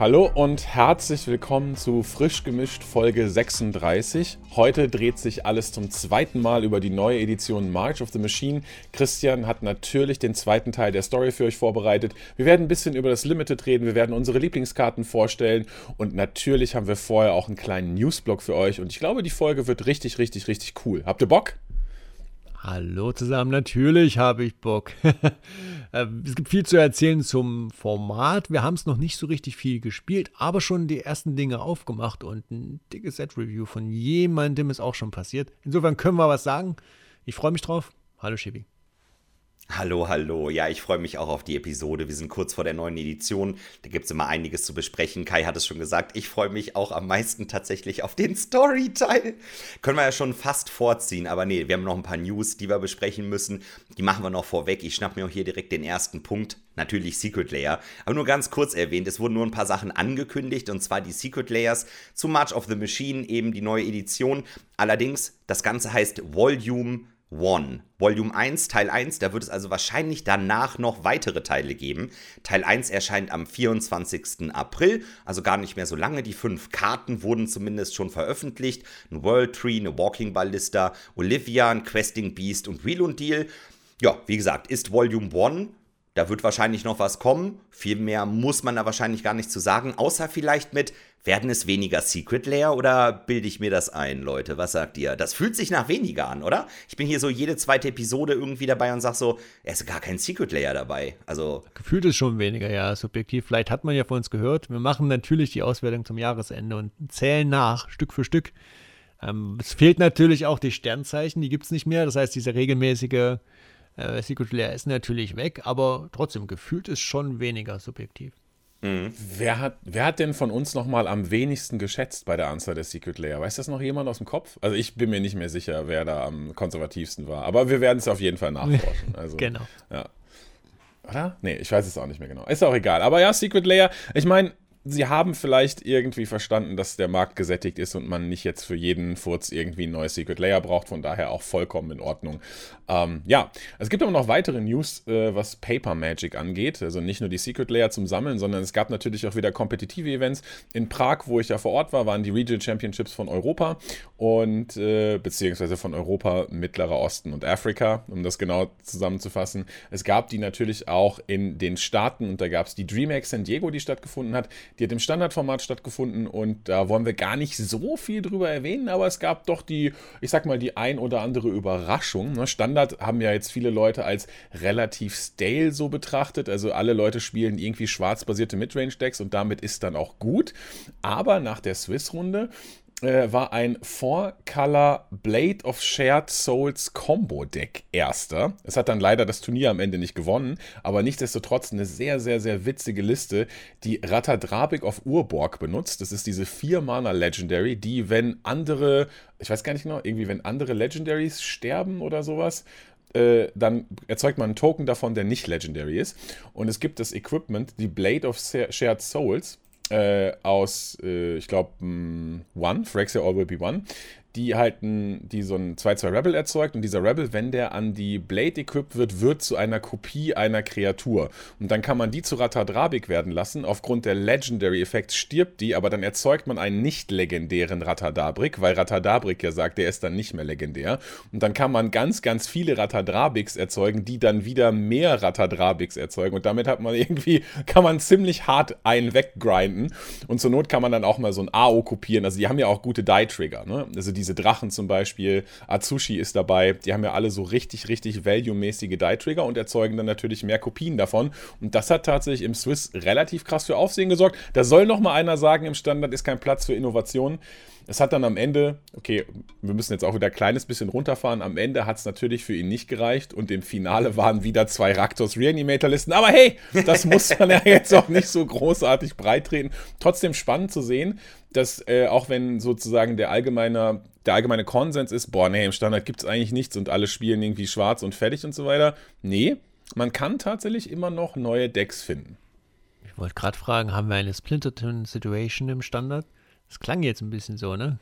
Hallo und herzlich willkommen zu Frisch gemischt Folge 36. Heute dreht sich alles zum zweiten Mal über die neue Edition March of the Machine. Christian hat natürlich den zweiten Teil der Story für euch vorbereitet. Wir werden ein bisschen über das Limited reden, wir werden unsere Lieblingskarten vorstellen und natürlich haben wir vorher auch einen kleinen Newsblock für euch und ich glaube, die Folge wird richtig, richtig, richtig cool. Habt ihr Bock? Hallo zusammen, natürlich habe ich Bock. Äh, es gibt viel zu erzählen zum Format. Wir haben es noch nicht so richtig viel gespielt, aber schon die ersten Dinge aufgemacht und ein dickes Set-Review von jemandem ist auch schon passiert. Insofern können wir was sagen. Ich freue mich drauf. Hallo Chibi. Hallo, hallo. Ja, ich freue mich auch auf die Episode. Wir sind kurz vor der neuen Edition. Da gibt es immer einiges zu besprechen. Kai hat es schon gesagt. Ich freue mich auch am meisten tatsächlich auf den Story-Teil. Können wir ja schon fast vorziehen. Aber nee, wir haben noch ein paar News, die wir besprechen müssen. Die machen wir noch vorweg. Ich schnapp mir auch hier direkt den ersten Punkt. Natürlich Secret Layer. Aber nur ganz kurz erwähnt. Es wurden nur ein paar Sachen angekündigt. Und zwar die Secret Layers zu March of the Machine, eben die neue Edition. Allerdings, das Ganze heißt Volume One. Volume 1, Teil 1, da wird es also wahrscheinlich danach noch weitere Teile geben. Teil 1 erscheint am 24. April, also gar nicht mehr so lange. Die fünf Karten wurden zumindest schon veröffentlicht. Ein World Tree, eine Walking Ballista, Olivia, ein Questing Beast und Wheel und Deal. Ja, wie gesagt, ist Volume 1. Da wird wahrscheinlich noch was kommen. Viel mehr muss man da wahrscheinlich gar nicht zu sagen, außer vielleicht mit werden es weniger Secret Layer oder bilde ich mir das ein, Leute? Was sagt ihr? Das fühlt sich nach weniger an, oder? Ich bin hier so jede zweite Episode irgendwie dabei und sag so, es ist gar kein Secret Layer dabei. Also. Gefühlt ist schon weniger, ja, subjektiv. Vielleicht hat man ja von uns gehört. Wir machen natürlich die Auswertung zum Jahresende und zählen nach, Stück für Stück. Ähm, es fehlt natürlich auch die Sternzeichen, die gibt es nicht mehr. Das heißt, dieser regelmäßige äh, Secret Layer ist natürlich weg, aber trotzdem gefühlt ist schon weniger subjektiv. Mhm. Wer, hat, wer hat denn von uns nochmal am wenigsten geschätzt bei der Anzahl der Secret Layer? Weiß das noch jemand aus dem Kopf? Also ich bin mir nicht mehr sicher, wer da am konservativsten war. Aber wir werden es auf jeden Fall nachforschen. Also, genau. Ja. Oder? Nee, ich weiß es auch nicht mehr genau. Ist auch egal. Aber ja, Secret Layer, ich meine, sie haben vielleicht irgendwie verstanden, dass der Markt gesättigt ist und man nicht jetzt für jeden Furz irgendwie ein neues Secret Layer braucht, von daher auch vollkommen in Ordnung. Ähm, ja, es gibt aber noch weitere News, äh, was Paper Magic angeht. Also nicht nur die Secret Layer zum Sammeln, sondern es gab natürlich auch wieder kompetitive Events. In Prag, wo ich ja vor Ort war, waren die Regional Championships von Europa und äh, beziehungsweise von Europa, Mittlerer Osten und Afrika, um das genau zusammenzufassen. Es gab die natürlich auch in den Staaten und da gab es die DreamHack San Diego, die stattgefunden hat die hat im Standardformat stattgefunden und da wollen wir gar nicht so viel drüber erwähnen, aber es gab doch die, ich sag mal, die ein oder andere Überraschung. Ne? Standard haben ja jetzt viele Leute als relativ stale so betrachtet. Also alle Leute spielen irgendwie schwarzbasierte Midrange-Decks und damit ist dann auch gut. Aber nach der Swiss-Runde äh, war ein Four-Color Blade of Shared Souls Combo Deck erster. Es hat dann leider das Turnier am Ende nicht gewonnen, aber nichtsdestotrotz eine sehr, sehr, sehr witzige Liste, die Ratadrabik of Urborg benutzt. Das ist diese 4-Mana Legendary, die, wenn andere, ich weiß gar nicht genau, irgendwie, wenn andere Legendaries sterben oder sowas, äh, dann erzeugt man einen Token davon, der nicht Legendary ist. Und es gibt das Equipment, die Blade of Shared Souls äh, aus, äh, ich glaube, One, Phyrexia All Will Be One die halt ein, die so ein 2-2 Rebel erzeugt und dieser Rebel, wenn der an die Blade equipped wird, wird zu einer Kopie einer Kreatur. Und dann kann man die zu Ratadrabik werden lassen. Aufgrund der Legendary-Effekts stirbt die, aber dann erzeugt man einen nicht legendären Ratadabrik, weil Ratadabrik ja sagt, der ist dann nicht mehr legendär. Und dann kann man ganz, ganz viele Ratadrabiks erzeugen, die dann wieder mehr Ratadrabiks erzeugen. Und damit hat man irgendwie, kann man ziemlich hart einen weggrinden. Und zur Not kann man dann auch mal so ein AO kopieren. Also die haben ja auch gute Die-Trigger. Ne? Also die diese Drachen zum Beispiel, Atsushi ist dabei, die haben ja alle so richtig, richtig value-mäßige Die-Trigger und erzeugen dann natürlich mehr Kopien davon. Und das hat tatsächlich im Swiss relativ krass für Aufsehen gesorgt. Da soll noch mal einer sagen, im Standard ist kein Platz für Innovationen. Es hat dann am Ende, okay, wir müssen jetzt auch wieder ein kleines bisschen runterfahren. Am Ende hat es natürlich für ihn nicht gereicht und im Finale waren wieder zwei Raktos Reanimator-Listen. Aber hey, das muss man ja jetzt auch nicht so großartig breit treten. Trotzdem spannend zu sehen, dass äh, auch wenn sozusagen der allgemeine, der allgemeine Konsens ist, boah, nee, im Standard gibt es eigentlich nichts und alle spielen irgendwie schwarz und fertig und so weiter. Nee, man kann tatsächlich immer noch neue Decks finden. Ich wollte gerade fragen, haben wir eine Splinterton-Situation im Standard? Das klang jetzt ein bisschen so, ne?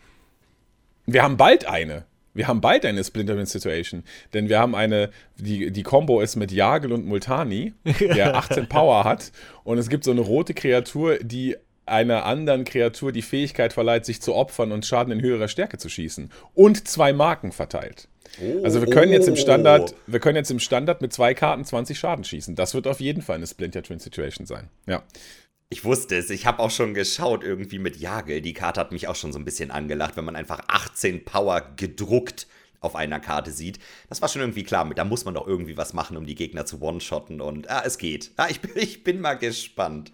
Wir haben bald eine. Wir haben bald eine Splinterman Situation, denn wir haben eine, die, die Combo ist mit Jagel und Multani, der 18 Power hat und es gibt so eine rote Kreatur, die einer anderen Kreatur die Fähigkeit verleiht, sich zu opfern und Schaden in höherer Stärke zu schießen. Und zwei Marken verteilt. Oh, also wir können oh. jetzt im Standard, wir können jetzt im Standard mit zwei Karten 20 Schaden schießen. Das wird auf jeden Fall eine Splinter Twin Situation sein. Ja. Ich wusste es. Ich habe auch schon geschaut, irgendwie mit Jagel. Die Karte hat mich auch schon so ein bisschen angelacht, wenn man einfach 18 Power gedruckt auf einer Karte sieht. Das war schon irgendwie klar. Da muss man doch irgendwie was machen, um die Gegner zu one-shotten. Und ah, es geht. Ah, ich, ich bin mal gespannt.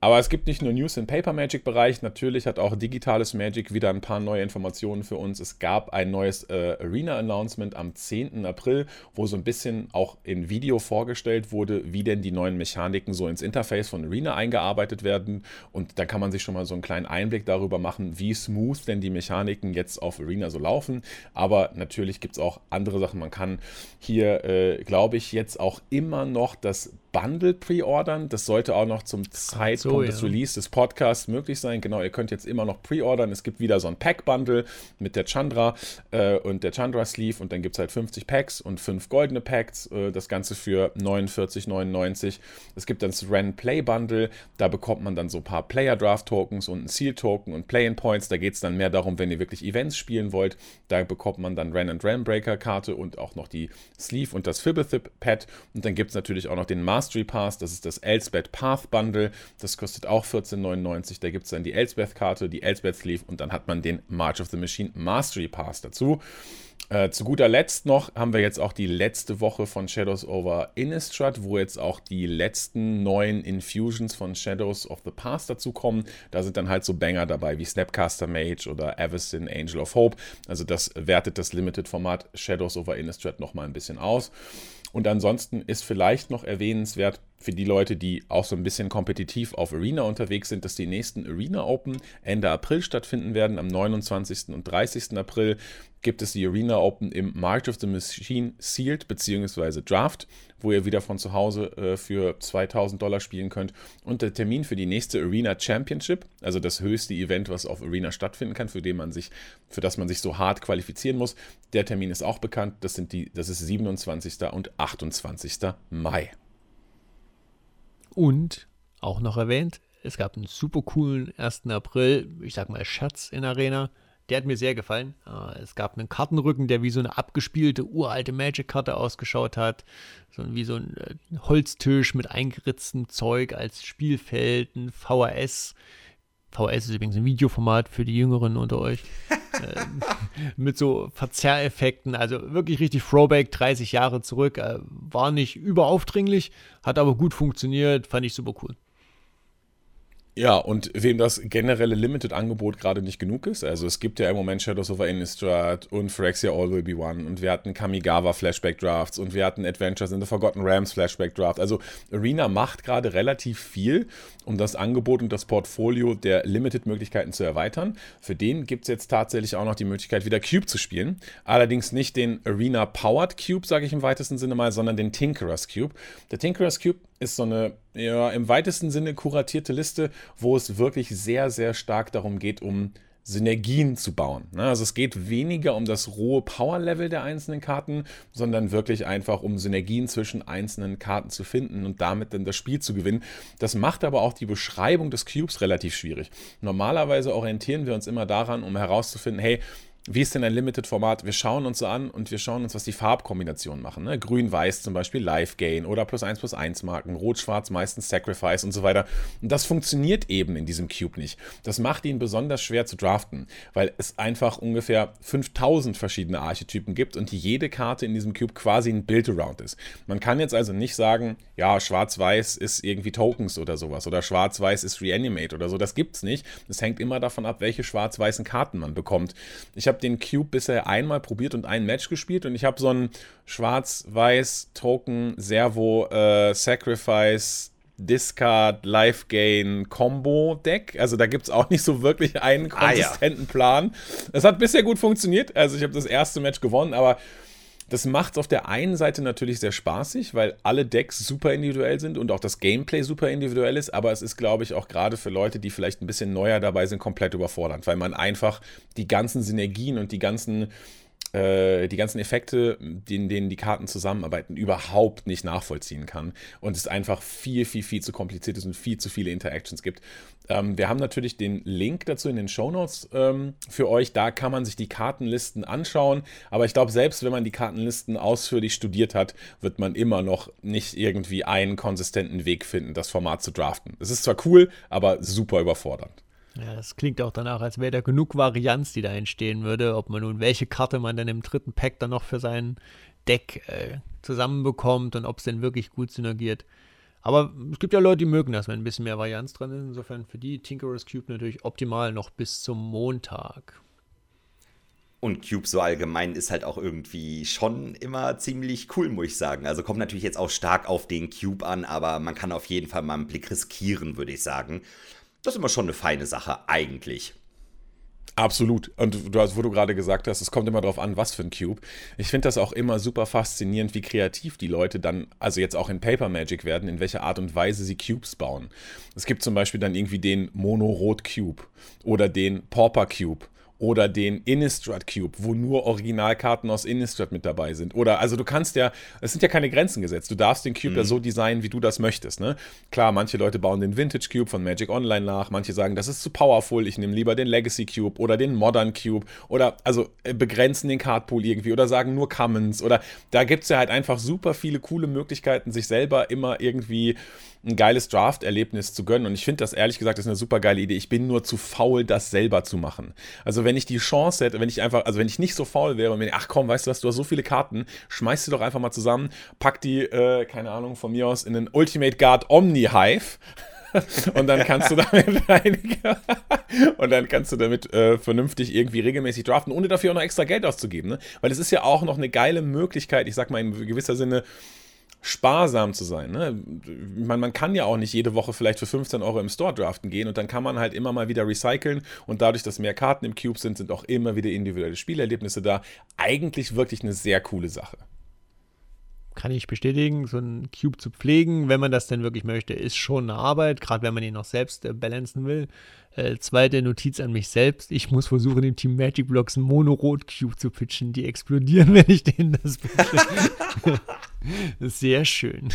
Aber es gibt nicht nur News im Paper Magic Bereich, natürlich hat auch digitales Magic wieder ein paar neue Informationen für uns. Es gab ein neues äh, Arena Announcement am 10. April, wo so ein bisschen auch in Video vorgestellt wurde, wie denn die neuen Mechaniken so ins Interface von Arena eingearbeitet werden. Und da kann man sich schon mal so einen kleinen Einblick darüber machen, wie smooth denn die Mechaniken jetzt auf Arena so laufen. Aber natürlich gibt es auch andere Sachen. Man kann hier, äh, glaube ich, jetzt auch immer noch das Bundle pre-ordern. Das sollte auch noch zum Zeitpunkt so, ja. des Release des Podcasts möglich sein. Genau, ihr könnt jetzt immer noch pre-ordern. Es gibt wieder so ein Pack-Bundle mit der Chandra äh, und der Chandra Sleeve und dann gibt es halt 50 Packs und 5 goldene Packs. Äh, das Ganze für 49,99. Es gibt dann das Ren Play Bundle. Da bekommt man dann so ein paar Player Draft Tokens und ein Seal Token und Play-in Points. Da geht es dann mehr darum, wenn ihr wirklich Events spielen wollt. Da bekommt man dann Ren and Ren Breaker Karte und auch noch die Sleeve und das Fibblethip Pad. Und dann gibt es natürlich auch noch den Master Mastery Pass, das ist das Elsbeth Path Bundle, das kostet auch 14,99. Da gibt es dann die Elsbeth-Karte, die Elsbeth Sleeve und dann hat man den March of the Machine Mastery Pass dazu. Äh, zu guter Letzt noch haben wir jetzt auch die letzte Woche von Shadows over Innistrad, wo jetzt auch die letzten neuen Infusions von Shadows of the Past dazu kommen. Da sind dann halt so Banger dabei wie Snapcaster Mage oder Avacyn Angel of Hope. Also das wertet das Limited-Format Shadows over Innistrad nochmal ein bisschen aus. Und ansonsten ist vielleicht noch erwähnenswert für die Leute, die auch so ein bisschen kompetitiv auf Arena unterwegs sind, dass die nächsten Arena Open Ende April stattfinden werden. Am 29. und 30. April gibt es die Arena Open im March of the Machine Sealed bzw. Draft, wo ihr wieder von zu Hause äh, für 2000 Dollar spielen könnt. Und der Termin für die nächste Arena Championship, also das höchste Event, was auf Arena stattfinden kann, für, den man sich, für das man sich so hart qualifizieren muss, der Termin ist auch bekannt. Das, sind die, das ist 27. und 28. Mai. Und auch noch erwähnt, es gab einen super coolen 1. April, ich sag mal Schatz in Arena. Der hat mir sehr gefallen. Äh, es gab einen Kartenrücken, der wie so eine abgespielte, uralte Magic-Karte ausgeschaut hat. So wie so ein äh, Holztisch mit eingeritztem Zeug als Spielfeld, ein VHS. VHS ist übrigens ein Videoformat für die Jüngeren unter euch. ähm, mit so Verzerreffekten, also wirklich richtig Throwback, 30 Jahre zurück. Äh, war nicht überaufdringlich, hat aber gut funktioniert, fand ich super cool. Ja, und wem das generelle Limited-Angebot gerade nicht genug ist, also es gibt ja im Moment Shadows over Innistrad und Phyrexia All Will Be One und wir hatten Kamigawa Flashback Drafts und wir hatten Adventures in the Forgotten Rams Flashback Draft. Also Arena macht gerade relativ viel, um das Angebot und das Portfolio der Limited-Möglichkeiten zu erweitern. Für den gibt es jetzt tatsächlich auch noch die Möglichkeit, wieder Cube zu spielen. Allerdings nicht den Arena Powered Cube, sage ich im weitesten Sinne mal, sondern den Tinkerers Cube. Der Tinkerers Cube ist so eine ja, im weitesten Sinne kuratierte Liste, wo es wirklich sehr, sehr stark darum geht, um Synergien zu bauen. Ne? Also es geht weniger um das rohe Power-Level der einzelnen Karten, sondern wirklich einfach um Synergien zwischen einzelnen Karten zu finden und damit dann das Spiel zu gewinnen. Das macht aber auch die Beschreibung des Cubes relativ schwierig. Normalerweise orientieren wir uns immer daran, um herauszufinden, hey, wie ist denn ein Limited-Format? Wir schauen uns so an und wir schauen uns, was die Farbkombinationen machen. Ne? Grün-Weiß zum Beispiel Live Gain oder plus 1 plus 1 Marken, Rot-Schwarz meistens Sacrifice und so weiter. Und das funktioniert eben in diesem Cube nicht. Das macht ihn besonders schwer zu draften, weil es einfach ungefähr 5000 verschiedene Archetypen gibt und jede Karte in diesem Cube quasi ein Build-Around ist. Man kann jetzt also nicht sagen, ja, Schwarz-Weiß ist irgendwie Tokens oder sowas oder Schwarz-Weiß ist Reanimate oder so. Das gibt's nicht. Es hängt immer davon ab, welche schwarz-weißen Karten man bekommt. Ich habe habe den Cube bisher einmal probiert und ein Match gespielt und ich habe so ein schwarz-weiß Token Servo äh, Sacrifice Discard Life Gain Combo Deck. Also da gibt es auch nicht so wirklich einen konsistenten ah, ja. Plan. Es hat bisher gut funktioniert. Also ich habe das erste Match gewonnen, aber das macht es auf der einen Seite natürlich sehr spaßig, weil alle Decks super individuell sind und auch das Gameplay super individuell ist, aber es ist, glaube ich, auch gerade für Leute, die vielleicht ein bisschen neuer dabei sind, komplett überfordernd, weil man einfach die ganzen Synergien und die ganzen die ganzen Effekte, in denen die Karten zusammenarbeiten, überhaupt nicht nachvollziehen kann und es einfach viel, viel, viel zu kompliziert ist und viel zu viele Interactions gibt. Ähm, wir haben natürlich den Link dazu in den Shownotes ähm, für euch. Da kann man sich die Kartenlisten anschauen. Aber ich glaube, selbst wenn man die Kartenlisten ausführlich studiert hat, wird man immer noch nicht irgendwie einen konsistenten Weg finden, das Format zu draften. Es ist zwar cool, aber super überfordernd. Ja, das klingt auch danach, als wäre da genug Varianz, die da entstehen würde, ob man nun welche Karte man dann im dritten Pack dann noch für sein Deck äh, zusammenbekommt und ob es denn wirklich gut synergiert. Aber es gibt ja Leute, die mögen das, wenn ein bisschen mehr Varianz drin ist. Insofern für die Tinkerer's Cube natürlich optimal noch bis zum Montag. Und Cube so allgemein ist halt auch irgendwie schon immer ziemlich cool, muss ich sagen. Also kommt natürlich jetzt auch stark auf den Cube an, aber man kann auf jeden Fall mal einen Blick riskieren, würde ich sagen. Das ist immer schon eine feine Sache, eigentlich. Absolut. Und du, wo du gerade gesagt hast, es kommt immer darauf an, was für ein Cube. Ich finde das auch immer super faszinierend, wie kreativ die Leute dann, also jetzt auch in Paper Magic werden, in welcher Art und Weise sie Cubes bauen. Es gibt zum Beispiel dann irgendwie den Mono-Rot Cube oder den Pauper Cube oder den Innistrad Cube, wo nur Originalkarten aus Innistrad mit dabei sind. Oder, also du kannst ja, es sind ja keine Grenzen gesetzt. Du darfst den Cube mhm. ja so designen, wie du das möchtest. Ne? Klar, manche Leute bauen den Vintage Cube von Magic Online nach, manche sagen, das ist zu powerful, ich nehme lieber den Legacy Cube oder den Modern Cube oder, also äh, begrenzen den Cardpool irgendwie oder sagen nur Commons oder da gibt es ja halt einfach super viele coole Möglichkeiten, sich selber immer irgendwie ein geiles Draft-Erlebnis zu gönnen. Und ich finde das ehrlich gesagt, ist eine super geile Idee. Ich bin nur zu faul, das selber zu machen. Also wenn ich die Chance hätte, wenn ich einfach, also wenn ich nicht so faul wäre und mir, ach komm, weißt du was, du hast so viele Karten, schmeiß sie doch einfach mal zusammen, pack die, äh, keine Ahnung, von mir aus in den Ultimate Guard Omni-Hive. und dann kannst du damit und dann kannst du damit äh, vernünftig irgendwie regelmäßig draften, ohne dafür auch noch extra Geld auszugeben. Ne? Weil es ist ja auch noch eine geile Möglichkeit, ich sag mal in gewisser Sinne, sparsam zu sein. Ne? Man, man kann ja auch nicht jede Woche vielleicht für 15 Euro im Store draften gehen und dann kann man halt immer mal wieder recyceln und dadurch, dass mehr Karten im Cube sind, sind auch immer wieder individuelle Spielerlebnisse da. Eigentlich wirklich eine sehr coole Sache kann ich bestätigen, so einen Cube zu pflegen, wenn man das denn wirklich möchte, ist schon eine Arbeit, gerade wenn man ihn noch selbst äh, balancen will. Äh, zweite Notiz an mich selbst. Ich muss versuchen, im Team Magic Blocks einen Mono-Rot-Cube zu pitchen. Die explodieren, wenn ich denen das pitche. Sehr schön.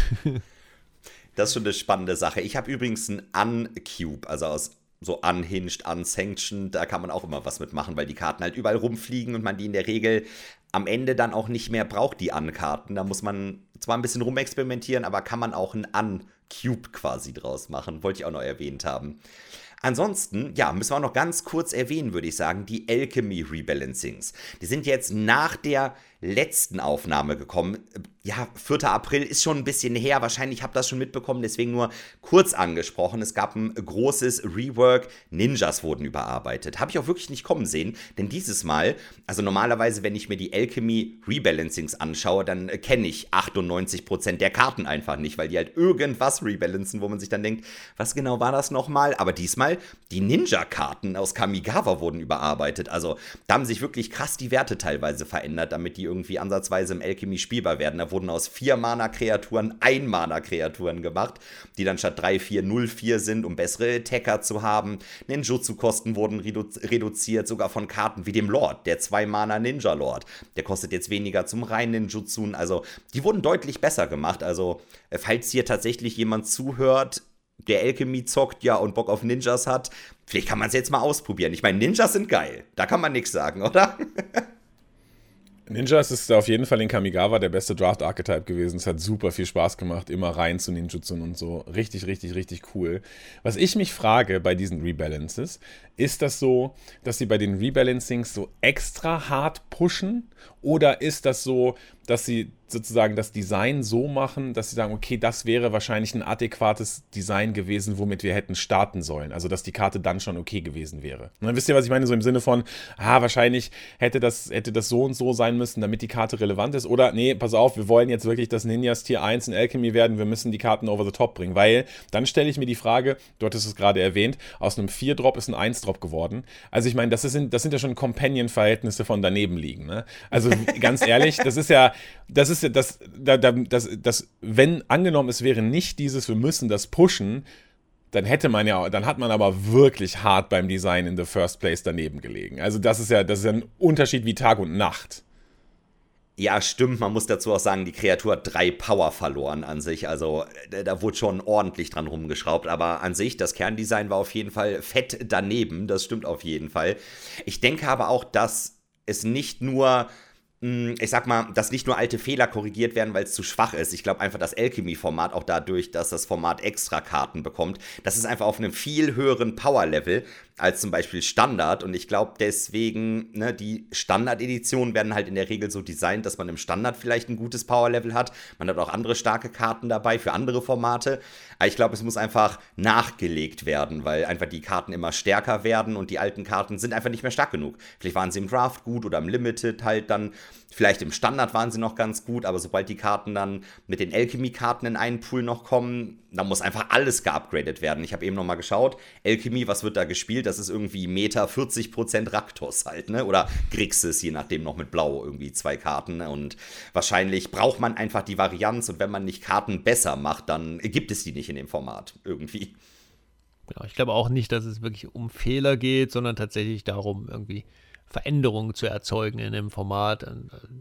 Das ist schon eine spannende Sache. Ich habe übrigens einen Un-Cube, also aus so unhinged, unsanctioned, da kann man auch immer was mitmachen, weil die Karten halt überall rumfliegen und man die in der Regel am Ende dann auch nicht mehr braucht, die An-Karten. Da muss man zwar ein bisschen rumexperimentieren, aber kann man auch ein An-Cube quasi draus machen. Wollte ich auch noch erwähnt haben. Ansonsten, ja, müssen wir auch noch ganz kurz erwähnen, würde ich sagen, die Alchemy Rebalancings. Die sind jetzt nach der letzten Aufnahme gekommen. Ja, 4. April ist schon ein bisschen her. Wahrscheinlich habt ihr das schon mitbekommen, deswegen nur kurz angesprochen. Es gab ein großes Rework. Ninjas wurden überarbeitet. Habe ich auch wirklich nicht kommen sehen, denn dieses Mal, also normalerweise, wenn ich mir die Alchemy Rebalancings anschaue, dann kenne ich 98% der Karten einfach nicht, weil die halt irgendwas rebalancen, wo man sich dann denkt, was genau war das nochmal? Aber diesmal, die Ninja-Karten aus Kamigawa wurden überarbeitet. Also da haben sich wirklich krass die Werte teilweise verändert, damit die irgendwie ansatzweise im Alchemy spielbar werden. Da wurden aus 4 Mana-Kreaturen 1 Mana-Kreaturen gemacht, die dann statt 3, 4, 0, 4 sind, um bessere Attacker zu haben. Ninjutsu-Kosten wurden redu reduziert, sogar von Karten wie dem Lord, der 2 Mana Ninja Lord. Der kostet jetzt weniger zum reinen Ninjutsu. Also, die wurden deutlich besser gemacht. Also, äh, falls hier tatsächlich jemand zuhört, der Alchemy zockt, ja, und Bock auf Ninjas hat, vielleicht kann man es jetzt mal ausprobieren. Ich meine, Ninjas sind geil. Da kann man nichts sagen, oder? Ninjas ist auf jeden Fall in Kamigawa der beste Draft-Archetype gewesen. Es hat super viel Spaß gemacht, immer rein zu Ninjutsu und so. Richtig, richtig, richtig cool. Was ich mich frage bei diesen Rebalances, ist das so, dass sie bei den Rebalancings so extra hart pushen? Oder ist das so, dass sie sozusagen das Design so machen, dass sie sagen, okay, das wäre wahrscheinlich ein adäquates Design gewesen, womit wir hätten starten sollen. Also, dass die Karte dann schon okay gewesen wäre. Und dann wisst ihr, was ich meine? So im Sinne von, ah, wahrscheinlich hätte das, hätte das so und so sein müssen, damit die Karte relevant ist. Oder, nee, pass auf, wir wollen jetzt wirklich, dass Ninjas Tier 1 in Alchemy werden, wir müssen die Karten over the top bringen. Weil dann stelle ich mir die Frage, du hattest es gerade erwähnt, aus einem 4-Drop ist ein 1-Drop geworden. Also, ich meine, das, ist, das sind ja schon Companion-Verhältnisse von daneben liegen. Ne? Also, ganz ehrlich, das ist ja, das ist ja, das, da, das, das, wenn angenommen, es wäre nicht dieses, wir müssen das pushen, dann hätte man ja, dann hat man aber wirklich hart beim Design in the first place daneben gelegen. Also das ist ja, das ist ja ein Unterschied wie Tag und Nacht. Ja, stimmt. Man muss dazu auch sagen, die Kreatur hat drei Power verloren an sich. Also da wurde schon ordentlich dran rumgeschraubt. Aber an sich, das Kerndesign war auf jeden Fall fett daneben. Das stimmt auf jeden Fall. Ich denke aber auch, dass es nicht nur ich sag mal, dass nicht nur alte Fehler korrigiert werden, weil es zu schwach ist. Ich glaube einfach, das Alchemy-Format auch dadurch, dass das Format extra Karten bekommt, das ist einfach auf einem viel höheren Power-Level als zum Beispiel Standard. Und ich glaube deswegen, ne, die Standard-Editionen werden halt in der Regel so designt, dass man im Standard vielleicht ein gutes Power-Level hat. Man hat auch andere starke Karten dabei für andere Formate. Aber ich glaube, es muss einfach nachgelegt werden, weil einfach die Karten immer stärker werden und die alten Karten sind einfach nicht mehr stark genug. Vielleicht waren sie im Draft gut oder im Limited halt dann. Vielleicht im Standard waren sie noch ganz gut, aber sobald die Karten dann mit den Alchemy-Karten in einen Pool noch kommen, dann muss einfach alles geupgradet werden. Ich habe eben noch mal geschaut, Alchemy, was wird da gespielt? Das ist irgendwie Meta 40% Raktos halt, ne? Oder Grixis, je nachdem noch mit Blau irgendwie zwei Karten. Und wahrscheinlich braucht man einfach die Varianz und wenn man nicht Karten besser macht, dann gibt es die nicht in dem Format irgendwie. Genau, ich glaube auch nicht, dass es wirklich um Fehler geht, sondern tatsächlich darum, irgendwie Veränderungen zu erzeugen in dem Format. Äh,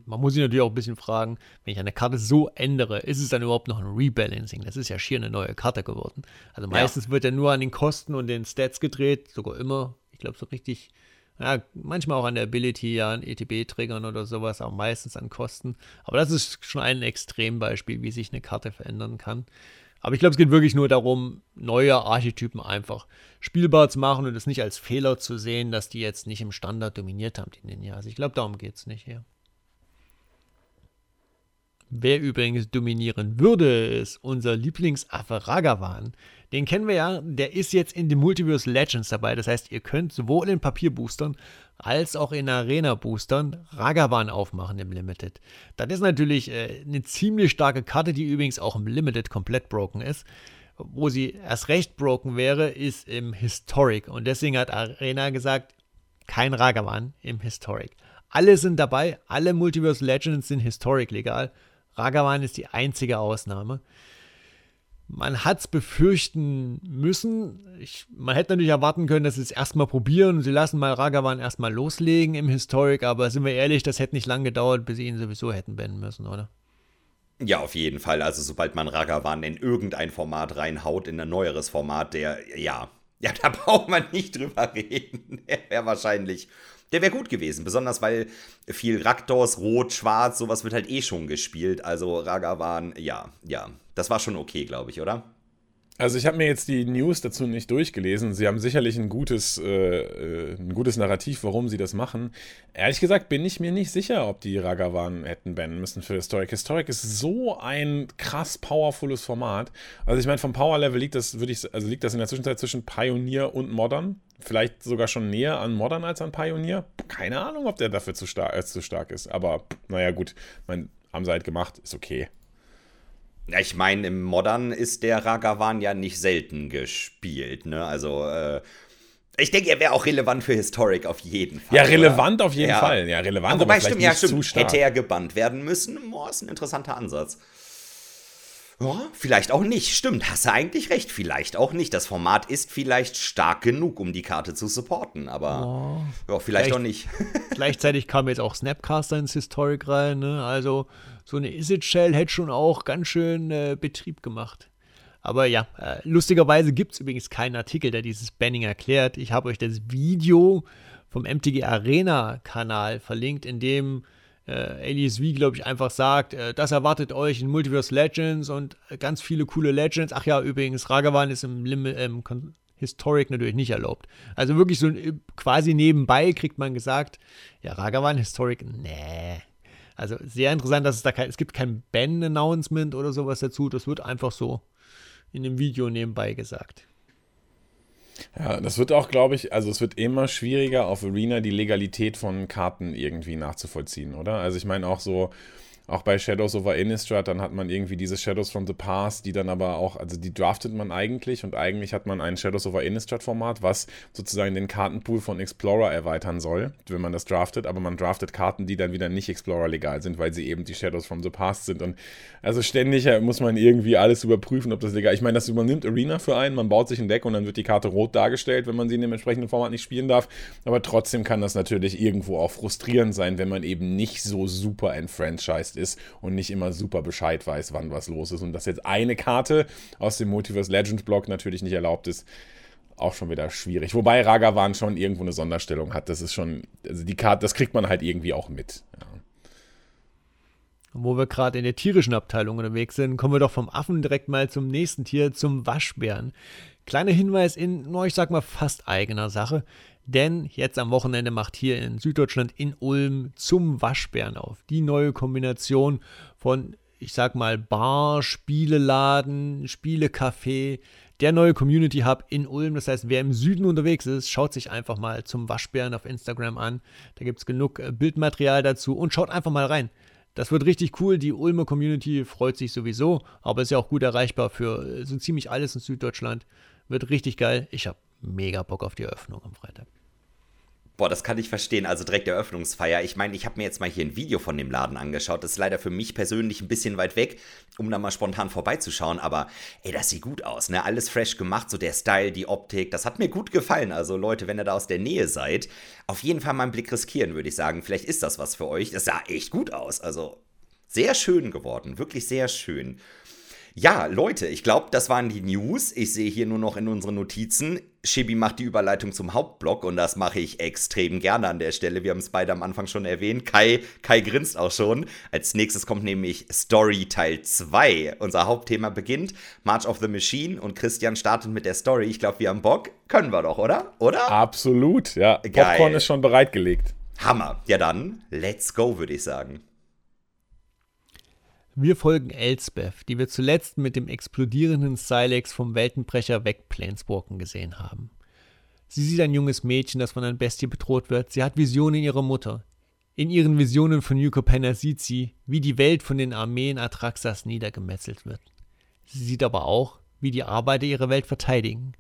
man muss sich natürlich auch ein bisschen fragen, wenn ich eine Karte so ändere, ist es dann überhaupt noch ein Rebalancing? Das ist ja schier eine neue Karte geworden. Also meistens ja. wird ja nur an den Kosten und den Stats gedreht, sogar immer. Ich glaube so richtig, ja, manchmal auch an der Ability, ja, an ETB-Trägern oder sowas, aber meistens an Kosten. Aber das ist schon ein Extrembeispiel, wie sich eine Karte verändern kann. Aber ich glaube, es geht wirklich nur darum, neue Archetypen einfach spielbar zu machen und es nicht als Fehler zu sehen, dass die jetzt nicht im Standard dominiert haben, die Ninja. Also ich glaube, darum geht es nicht hier. Wer übrigens dominieren würde, ist unser Lieblingsaffe Ragavan. Den kennen wir ja, der ist jetzt in den Multiverse Legends dabei. Das heißt, ihr könnt sowohl in Papierboostern als auch in Arena-Boostern Ragavan aufmachen im Limited. Das ist natürlich äh, eine ziemlich starke Karte, die übrigens auch im Limited komplett broken ist. Wo sie erst recht broken wäre, ist im Historic. Und deswegen hat Arena gesagt, kein Ragavan im Historic. Alle sind dabei, alle Multiverse Legends sind Historic legal. Ragavan ist die einzige Ausnahme. Man hat es befürchten müssen. Ich, man hätte natürlich erwarten können, dass sie es erstmal probieren. Sie lassen mal Ragavan erstmal loslegen im Historic, aber sind wir ehrlich, das hätte nicht lange gedauert, bis sie ihn sowieso hätten beenden müssen, oder? Ja, auf jeden Fall. Also, sobald man Ragavan in irgendein Format reinhaut, in ein neueres Format, der, ja, ja, da braucht man nicht drüber reden. Der wäre wahrscheinlich der wäre gut gewesen. Besonders weil viel Raktors, Rot, Schwarz, sowas wird halt eh schon gespielt. Also Ragavan, ja, ja. Das war schon okay, glaube ich, oder? Also ich habe mir jetzt die News dazu nicht durchgelesen. Sie haben sicherlich ein gutes, äh, äh, ein gutes Narrativ, warum sie das machen. Ehrlich gesagt bin ich mir nicht sicher, ob die Ragavan hätten bannen müssen für Historic. Historic ist so ein krass powerfules Format. Also ich meine, vom Power-Level liegt das, würde ich, also liegt das in der Zwischenzeit zwischen Pioneer und Modern. Vielleicht sogar schon näher an Modern als an Pioneer. Keine Ahnung, ob der dafür zu, star äh, zu stark ist. Aber naja, gut. Mein, haben sie halt gemacht, ist okay. Ja, ich meine, im Modern ist der Ragavan ja nicht selten gespielt, ne? Also, äh, ich denke, er wäre auch relevant für Historic auf jeden Fall. Ja, relevant oder? auf jeden ja. Fall. Ja, relevant, aber, wobei, aber stimmt, ja, stimmt. Hätte er gebannt werden müssen, boah, ist ein interessanter Ansatz. Ja, vielleicht auch nicht. Stimmt, hast du eigentlich recht. Vielleicht auch nicht. Das Format ist vielleicht stark genug, um die Karte zu supporten, aber oh, ja, vielleicht, auch nicht. gleichzeitig kam jetzt auch Snapcaster ins Historic rein. Ne? Also so eine Isit Shell hätte schon auch ganz schön äh, Betrieb gemacht. Aber ja, äh, lustigerweise gibt es übrigens keinen Artikel, der dieses Banning erklärt. Ich habe euch das Video vom MTG Arena Kanal verlinkt, in dem äh, Alias V, glaube ich, einfach sagt, äh, das erwartet euch in Multiverse Legends und ganz viele coole Legends. Ach ja, übrigens, Ragavan ist im, Lim im Historic natürlich nicht erlaubt. Also wirklich so äh, quasi nebenbei kriegt man gesagt, ja, Ragavan Historic, nee. Also sehr interessant, dass es da kein, es gibt kein Ban-Announcement oder sowas dazu. Das wird einfach so in dem Video nebenbei gesagt. Ja, das wird auch, glaube ich, also es wird immer schwieriger auf Arena die Legalität von Karten irgendwie nachzuvollziehen, oder? Also ich meine auch so, auch bei Shadows over Innistrad, dann hat man irgendwie diese Shadows from the Past, die dann aber auch, also die draftet man eigentlich und eigentlich hat man ein Shadows over Innistrad-Format, was sozusagen den Kartenpool von Explorer erweitern soll, wenn man das draftet, aber man draftet Karten, die dann wieder nicht Explorer-legal sind, weil sie eben die Shadows from the Past sind. Und also ständig äh, muss man irgendwie alles überprüfen, ob das legal ist. Ich meine, das übernimmt Arena für einen, man baut sich ein Deck und dann wird die Karte rot dargestellt, wenn man sie in dem entsprechenden Format nicht spielen darf. Aber trotzdem kann das natürlich irgendwo auch frustrierend sein, wenn man eben nicht so super enfranchised ist und nicht immer super Bescheid weiß, wann was los ist. Und dass jetzt eine Karte aus dem Multiverse Legends Block natürlich nicht erlaubt ist, auch schon wieder schwierig. Wobei Ragavan schon irgendwo eine Sonderstellung hat. Das ist schon, also die Karte, das kriegt man halt irgendwie auch mit. Ja. Wo wir gerade in der tierischen Abteilung unterwegs sind, kommen wir doch vom Affen direkt mal zum nächsten Tier, zum Waschbären. Kleiner Hinweis in, ich sag mal, fast eigener Sache. Denn jetzt am Wochenende macht hier in Süddeutschland in Ulm zum Waschbären auf. Die neue Kombination von, ich sag mal, Bar, Spieleladen, Spielecafé, der neue Community Hub in Ulm. Das heißt, wer im Süden unterwegs ist, schaut sich einfach mal zum Waschbären auf Instagram an. Da gibt es genug äh, Bildmaterial dazu und schaut einfach mal rein. Das wird richtig cool. Die Ulmer Community freut sich sowieso, aber ist ja auch gut erreichbar für äh, so ziemlich alles in Süddeutschland. Wird richtig geil. Ich habe mega Bock auf die Eröffnung am Freitag. Boah, das kann ich verstehen. Also direkt Eröffnungsfeier. Ich meine, ich habe mir jetzt mal hier ein Video von dem Laden angeschaut. Das ist leider für mich persönlich ein bisschen weit weg, um da mal spontan vorbeizuschauen. Aber ey, das sieht gut aus, ne? Alles fresh gemacht, so der Style, die Optik. Das hat mir gut gefallen. Also Leute, wenn ihr da aus der Nähe seid, auf jeden Fall mal einen Blick riskieren, würde ich sagen. Vielleicht ist das was für euch. Das sah echt gut aus. Also sehr schön geworden. Wirklich sehr schön. Ja, Leute, ich glaube, das waren die News. Ich sehe hier nur noch in unseren Notizen, Shibi macht die Überleitung zum Hauptblock und das mache ich extrem gerne an der Stelle. Wir haben es beide am Anfang schon erwähnt. Kai, Kai grinst auch schon. Als nächstes kommt nämlich Story Teil 2. Unser Hauptthema beginnt. March of the Machine und Christian startet mit der Story. Ich glaube, wir haben Bock. Können wir doch, oder? Oder? Absolut, ja. Geil. Popcorn ist schon bereitgelegt. Hammer. Ja dann, let's go, würde ich sagen. Wir folgen Elsbeth, die wir zuletzt mit dem explodierenden Silex vom Weltenbrecher weg Planeswalken gesehen haben. Sie sieht ein junges Mädchen, das von einer Bestie bedroht wird. Sie hat Visionen ihrer Mutter. In ihren Visionen von Yuko Penner sieht sie, wie die Welt von den Armeen Atraxas niedergemetzelt wird. Sie sieht aber auch, wie die Arbeiter ihre Welt verteidigen.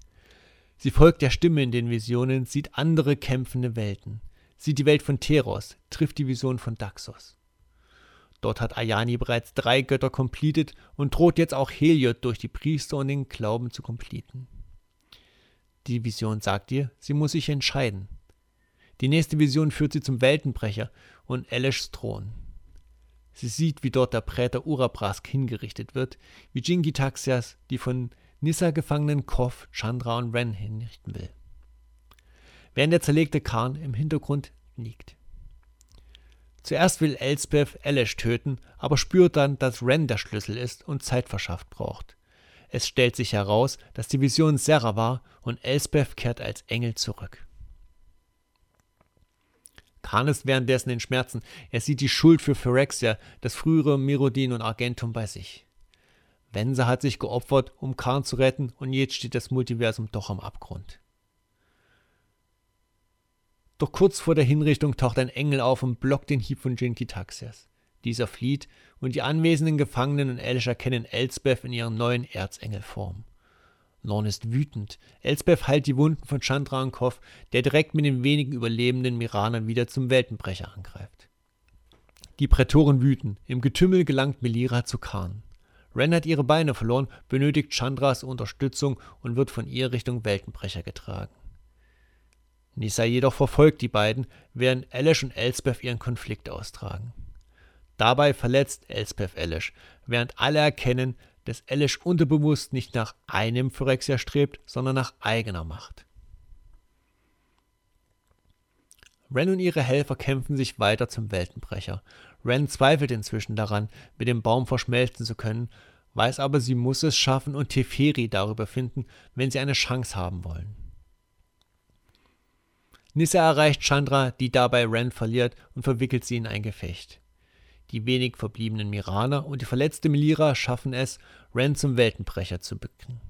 Sie folgt der Stimme in den Visionen, sieht andere kämpfende Welten, sieht die Welt von Teros, trifft die Vision von Daxos. Dort hat Ayani bereits drei Götter completed und droht jetzt auch Heliod durch die Priester und den Glauben zu completen. Die Vision sagt ihr, sie muss sich entscheiden. Die nächste Vision führt sie zum Weltenbrecher und Elesh Thron. Sie sieht, wie dort der Präter Urabrask hingerichtet wird, wie Jingi Taxias die von Nissa gefangenen Koff, Chandra und Ren hinrichten will. Während der zerlegte Karn im Hintergrund liegt. Zuerst will Elspeth Elesh töten, aber spürt dann, dass Ren der Schlüssel ist und Zeit verschafft braucht. Es stellt sich heraus, dass die Vision Sarah war und Elspeth kehrt als Engel zurück. Khan ist währenddessen in Schmerzen. Er sieht die Schuld für Phyrexia, das frühere Merodin und Argentum bei sich. Vensa hat sich geopfert, um Khan zu retten, und jetzt steht das Multiversum doch am Abgrund. Doch kurz vor der Hinrichtung taucht ein Engel auf und blockt den Hieb von Jinki Taxias. Dieser flieht und die anwesenden Gefangenen und Elish erkennen Elsbeth in ihrer neuen Erzengelform. Lorne ist wütend. Elsbeth heilt die Wunden von Chandra und Koff, der direkt mit den wenigen überlebenden Miranern wieder zum Weltenbrecher angreift. Die Prätoren wüten. Im Getümmel gelangt Melira zu Khan. Ren hat ihre Beine verloren, benötigt Chandras Unterstützung und wird von ihr Richtung Weltenbrecher getragen. Nissa jedoch verfolgt die beiden, während Elish und Elspeth ihren Konflikt austragen. Dabei verletzt Elspeth Elish, während alle erkennen, dass Elish unterbewusst nicht nach einem Phyrexia strebt, sondern nach eigener Macht. Ren und ihre Helfer kämpfen sich weiter zum Weltenbrecher. Ren zweifelt inzwischen daran, mit dem Baum verschmelzen zu können, weiß aber, sie muss es schaffen und Teferi darüber finden, wenn sie eine Chance haben wollen. Nissa erreicht Chandra, die dabei Ren verliert und verwickelt sie in ein Gefecht. Die wenig verbliebenen Mirana und die verletzte Melira schaffen es, Ren zum Weltenbrecher zu bücken.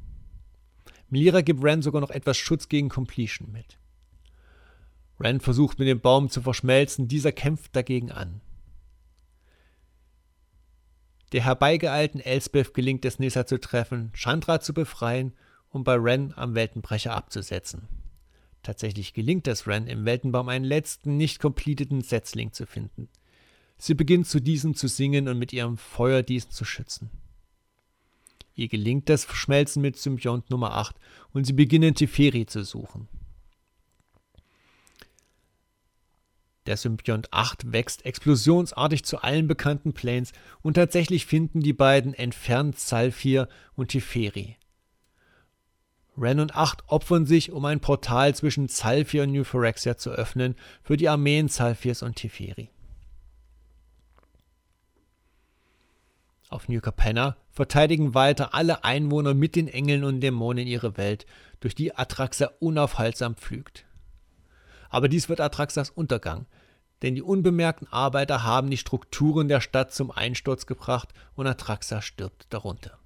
Melira gibt Ren sogar noch etwas Schutz gegen Completion mit. Ren versucht mit dem Baum zu verschmelzen, dieser kämpft dagegen an. Der herbeigeeilten Elsbeth gelingt es, Nissa zu treffen, Chandra zu befreien und bei Ren am Weltenbrecher abzusetzen. Tatsächlich gelingt es Ren, im Weltenbaum einen letzten, nicht completeten Setzling zu finden. Sie beginnt zu diesem zu singen und mit ihrem Feuer diesen zu schützen. Ihr gelingt das Verschmelzen mit Symbiont Nummer 8 und sie beginnen Teferi zu suchen. Der Symbiont 8 wächst explosionsartig zu allen bekannten Planes und tatsächlich finden die beiden entfernt Salfir und Teferi. Ren und 8 opfern sich, um ein Portal zwischen Salfir und New Phyrexia zu öffnen für die Armeen Salfirs und Teferi. Auf New Capenna verteidigen weiter alle Einwohner mit den Engeln und Dämonen ihre Welt, durch die Atraxa unaufhaltsam pflügt. Aber dies wird Atraxas Untergang, denn die unbemerkten Arbeiter haben die Strukturen der Stadt zum Einsturz gebracht und Atraxa stirbt darunter.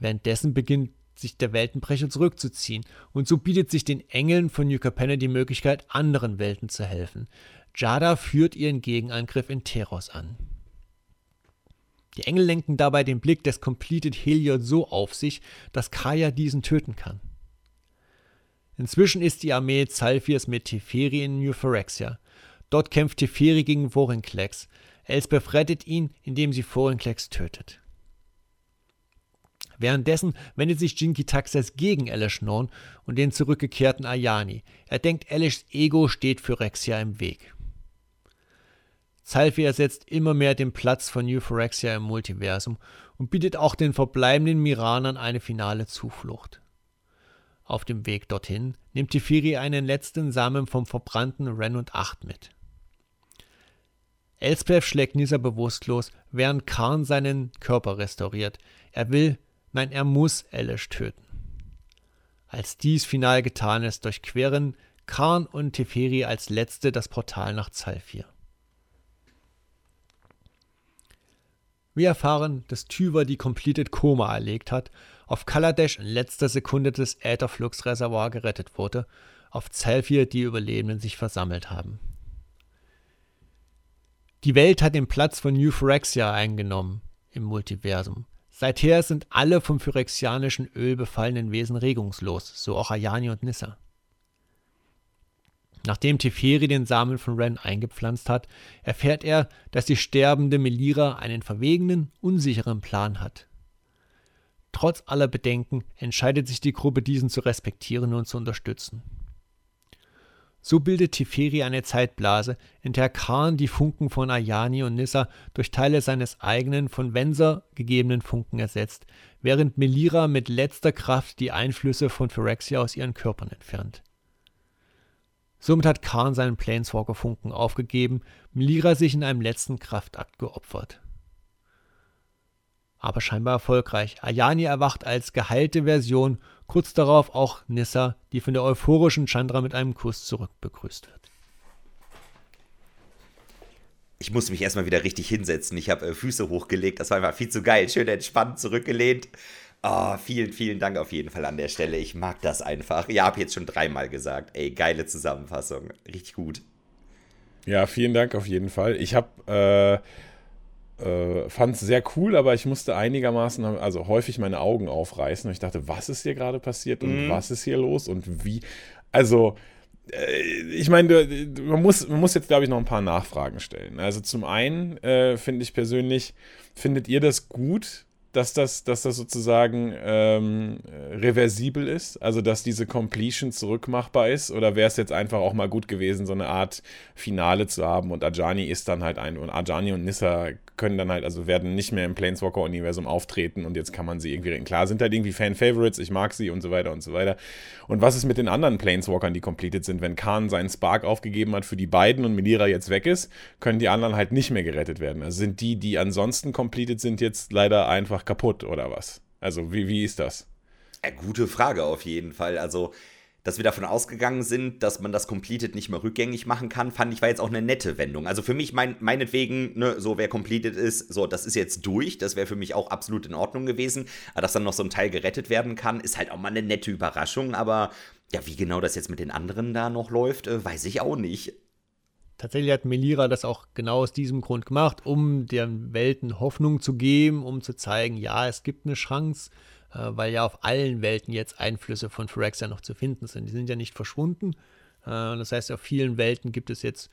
Währenddessen beginnt sich der Weltenbrecher zurückzuziehen und so bietet sich den Engeln von New Capenna die Möglichkeit, anderen Welten zu helfen. Jada führt ihren Gegenangriff in Teros an. Die Engel lenken dabei den Blick des Completed Heliod so auf sich, dass Kaya diesen töten kann. Inzwischen ist die Armee Zalfirs mit Teferi in New Phyrexia. Dort kämpft Teferi gegen Vorinclex. Elsbeth rettet ihn, indem sie Vorinclex tötet. Währenddessen wendet sich Jinki Taxes gegen Elish Norn und den zurückgekehrten Ayani. Er denkt, Elishs Ego steht für Rexia im Weg. Zalfi ersetzt immer mehr den Platz von New Phyrexia im Multiversum und bietet auch den verbleibenden Miranern eine finale Zuflucht. Auf dem Weg dorthin nimmt Teferi einen letzten Samen vom verbrannten Ren und Acht mit. Elspeth schlägt Nisa bewusstlos, während Karn seinen Körper restauriert. Er will, nein, er muss Elish töten. Als dies final getan ist, durchqueren Karn und Teferi als letzte das Portal nach Zalfir. Wir erfahren, dass Tyver die Completed Koma erlegt hat, auf Kaladesh in letzter Sekunde des Ätherflux-Reservoir gerettet wurde, auf Zelfir die Überlebenden sich versammelt haben. Die Welt hat den Platz von New Phyrexia eingenommen im Multiversum. Seither sind alle vom phyrexianischen Öl befallenen Wesen regungslos, so auch Ayani und Nissa. Nachdem Teferi den Samen von Ren eingepflanzt hat, erfährt er, dass die sterbende Melira einen verwegenen, unsicheren Plan hat. Trotz aller Bedenken entscheidet sich die Gruppe, diesen zu respektieren und zu unterstützen. So bildet Teferi eine Zeitblase, in der Khan die Funken von Ayani und Nissa durch Teile seines eigenen, von Wenser gegebenen Funken ersetzt, während Melira mit letzter Kraft die Einflüsse von Phyrexia aus ihren Körpern entfernt. Somit hat Khan seinen Planeswalker-Funken aufgegeben, Melira sich in einem letzten Kraftakt geopfert. Aber scheinbar erfolgreich. Ayani erwacht als geheilte Version, kurz darauf auch Nissa, die von der euphorischen Chandra mit einem Kuss zurückbegrüßt wird. Ich muss mich erstmal wieder richtig hinsetzen. Ich habe äh, Füße hochgelegt, das war einfach viel zu geil. Schön entspannt zurückgelehnt. Oh, vielen, vielen Dank auf jeden Fall an der Stelle. Ich mag das einfach. Ja, habe jetzt schon dreimal gesagt. Ey, geile Zusammenfassung. Richtig gut. Ja, vielen Dank auf jeden Fall. Ich habe äh, äh, fand es sehr cool, aber ich musste einigermaßen, also häufig meine Augen aufreißen. Und ich dachte, was ist hier gerade passiert und mm. was ist hier los und wie? Also äh, ich meine, man muss, man muss jetzt, glaube ich, noch ein paar Nachfragen stellen. Also zum einen äh, finde ich persönlich, findet ihr das gut, dass das, dass das sozusagen ähm, reversibel ist, also dass diese Completion zurückmachbar ist? Oder wäre es jetzt einfach auch mal gut gewesen, so eine Art Finale zu haben und Ajani ist dann halt ein und Ajani und Nissa können dann halt, also werden nicht mehr im Planeswalker-Universum auftreten und jetzt kann man sie irgendwie reden. Klar, sind halt irgendwie Fan-Favorites, ich mag sie und so weiter und so weiter. Und was ist mit den anderen Planeswalkern, die completed sind? Wenn Khan seinen Spark aufgegeben hat für die beiden und Melira jetzt weg ist, können die anderen halt nicht mehr gerettet werden. Also sind die, die ansonsten completed sind, jetzt leider einfach kaputt oder was? Also wie, wie ist das? Ja, gute Frage auf jeden Fall. Also dass wir davon ausgegangen sind, dass man das Completed nicht mehr rückgängig machen kann, fand ich war jetzt auch eine nette Wendung. Also für mich, mein, meinetwegen, ne, so wer Completed ist, so, das ist jetzt durch, das wäre für mich auch absolut in Ordnung gewesen. Aber dass dann noch so ein Teil gerettet werden kann, ist halt auch mal eine nette Überraschung. Aber ja, wie genau das jetzt mit den anderen da noch läuft, äh, weiß ich auch nicht. Tatsächlich hat Melira das auch genau aus diesem Grund gemacht, um den Welten Hoffnung zu geben, um zu zeigen, ja, es gibt eine Chance, äh, weil ja auf allen Welten jetzt Einflüsse von Phyrexia noch zu finden sind. Die sind ja nicht verschwunden. Äh, das heißt, auf vielen Welten gibt es jetzt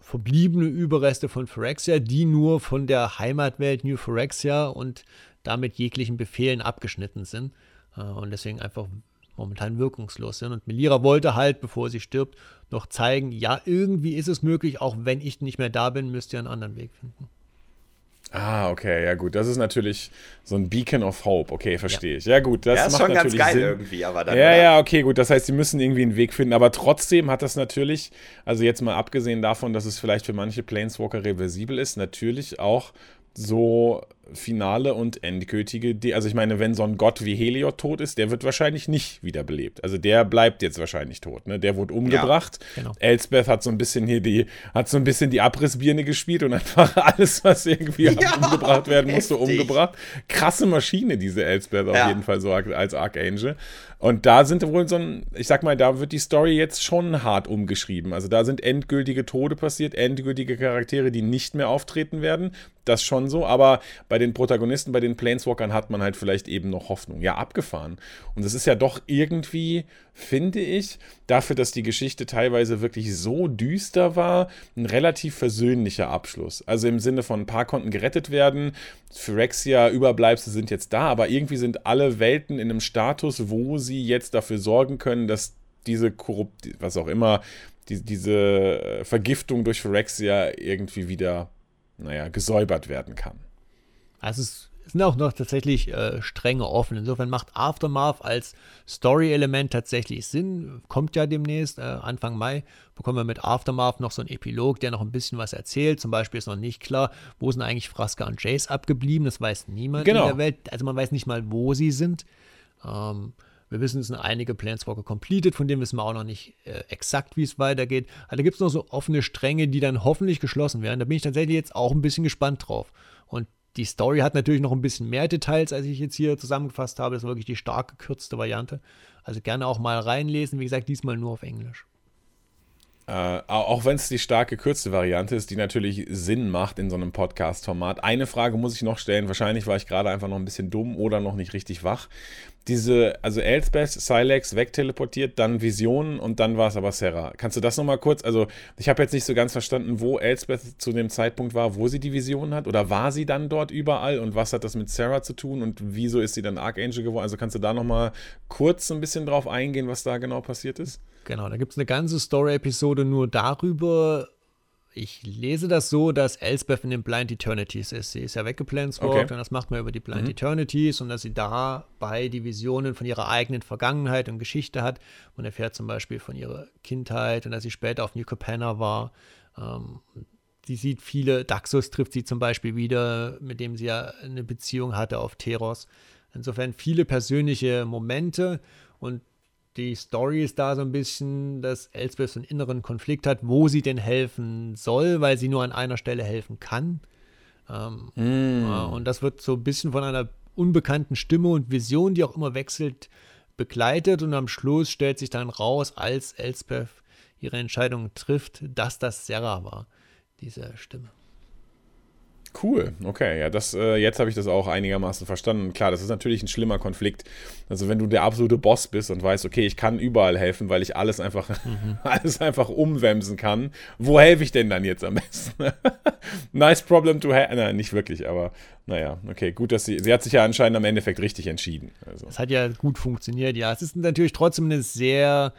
verbliebene Überreste von Phyrexia, die nur von der Heimatwelt New Phyrexia und damit jeglichen Befehlen abgeschnitten sind äh, und deswegen einfach momentan wirkungslos sind. Und Melira wollte halt, bevor sie stirbt, noch zeigen, ja, irgendwie ist es möglich, auch wenn ich nicht mehr da bin, müsst ihr einen anderen Weg finden. Ah, okay, ja gut. Das ist natürlich so ein Beacon of Hope. Okay, verstehe ja. ich. Ja gut, das ja, ist macht schon natürlich ganz geil Sinn. irgendwie, aber dann. Ja, oder? ja, okay, gut. Das heißt, sie müssen irgendwie einen Weg finden. Aber trotzdem hat das natürlich, also jetzt mal abgesehen davon, dass es vielleicht für manche Planeswalker reversibel ist, natürlich auch so finale und endgültige. De also ich meine, wenn so ein Gott wie Heliod tot ist, der wird wahrscheinlich nicht wiederbelebt. Also der bleibt jetzt wahrscheinlich tot. Ne? Der wurde umgebracht. Ja, genau. Elsbeth hat so ein bisschen hier die, hat so ein bisschen die Abrissbirne gespielt und einfach alles, was irgendwie Ja, umgebracht werden musste, heftig. umgebracht. Krasse Maschine, diese Elsbeth auf Ja. jeden Fall so als Archangel. Und da sind wohl so ein, ich sag mal, da wird die Story jetzt schon hart umgeschrieben. Also da sind endgültige Tode passiert, endgültige Charaktere, die nicht mehr auftreten werden. Das schon so. Aber bei den Protagonisten, bei den Planeswalkern hat man halt vielleicht eben noch Hoffnung. Ja, abgefahren. Und es ist ja doch irgendwie, finde ich, dafür, dass die Geschichte teilweise wirklich so düster war, ein relativ versöhnlicher Abschluss. Also im Sinne von ein paar konnten gerettet werden, Phyrexia, Überbleibsel sind jetzt da, aber irgendwie sind alle Welten in einem Status, wo sie jetzt dafür sorgen können, dass diese korrupt, was auch immer, die, diese äh, Vergiftung durch Phyrexia irgendwie wieder, naja, gesäubert werden kann. Also es sind auch noch tatsächlich äh, strenge offen. Insofern macht Aftermath als Story-Element tatsächlich Sinn. Kommt ja demnächst, äh, Anfang Mai, bekommen wir mit Aftermath noch so einen Epilog, der noch ein bisschen was erzählt. Zum Beispiel ist noch nicht klar, wo sind eigentlich Fraska und Jace abgeblieben. Das weiß niemand Genau. in der Welt. Also man weiß nicht mal, wo sie sind. Ähm, wir wissen, es sind einige Planeswalker completed, von denen wissen wir auch noch nicht äh, exakt, wie es weitergeht. Also da gibt es noch so offene Stränge, die dann hoffentlich geschlossen werden. Da bin ich tatsächlich jetzt auch ein bisschen gespannt drauf. Und die Story hat natürlich noch ein bisschen mehr Details, als ich jetzt hier zusammengefasst habe. Das ist wirklich die stark gekürzte Variante. Also gerne auch mal reinlesen. Wie gesagt, diesmal nur auf Englisch. Äh, auch wenn es die stark gekürzte Variante ist, die natürlich Sinn macht in so einem Podcast-Format. Eine Frage muss ich noch stellen. Wahrscheinlich war ich gerade einfach noch ein bisschen dumm oder noch nicht richtig wach. Diese, also Elsbeth, Silex wegteleportiert, dann Visionen und dann war es aber Sarah. Kannst du das nochmal kurz? Also, ich habe jetzt nicht so ganz verstanden, wo Elsbeth zu dem Zeitpunkt war, wo sie die Visionen hat. Oder war sie dann dort überall? Und was hat das mit Sarah zu tun? Und wieso ist sie dann Archangel geworden? Also, kannst du da nochmal kurz ein bisschen drauf eingehen, was da genau passiert ist? Genau, da gibt es eine ganze Story-Episode nur darüber. Ich lese das so, dass Elsbeth in den Blind Eternities ist. Sie ist ja weggeplanswalkt Okay. und das macht man über die Blind Eternities und dass sie dabei die Visionen von ihrer eigenen Vergangenheit und Geschichte hat. Man erfährt zum Beispiel von ihrer Kindheit und dass sie später auf New Capenna war. Ähm, sie sieht viele, Daxus trifft sie zum Beispiel wieder, mit dem sie ja eine Beziehung hatte auf Teros. Insofern viele persönliche Momente und die Story ist da so ein bisschen, dass Elsbeth so einen inneren Konflikt hat, wo sie denn helfen soll, weil sie nur an einer Stelle helfen kann. Ähm, ja, und das wird so ein bisschen von einer unbekannten Stimme und Vision, die auch immer wechselt, begleitet. Und am Schluss stellt sich dann raus, als Elsbeth ihre Entscheidung trifft, dass das Sarah war, diese Stimme. Cool, okay, ja, das, äh, jetzt habe ich das auch einigermaßen verstanden. Klar, das ist natürlich ein schlimmer Konflikt. Also wenn du der absolute Boss bist und weißt, okay, ich kann überall helfen, weil ich alles einfach, alles einfach umwemsen kann, wo helfe ich denn dann jetzt am besten? nice problem to have. Nein, nicht wirklich, aber naja, okay, gut, dass sie, sie hat sich ja anscheinend am Endeffekt richtig entschieden. Also. Das hat ja gut funktioniert, ja. Es ist natürlich trotzdem eine sehr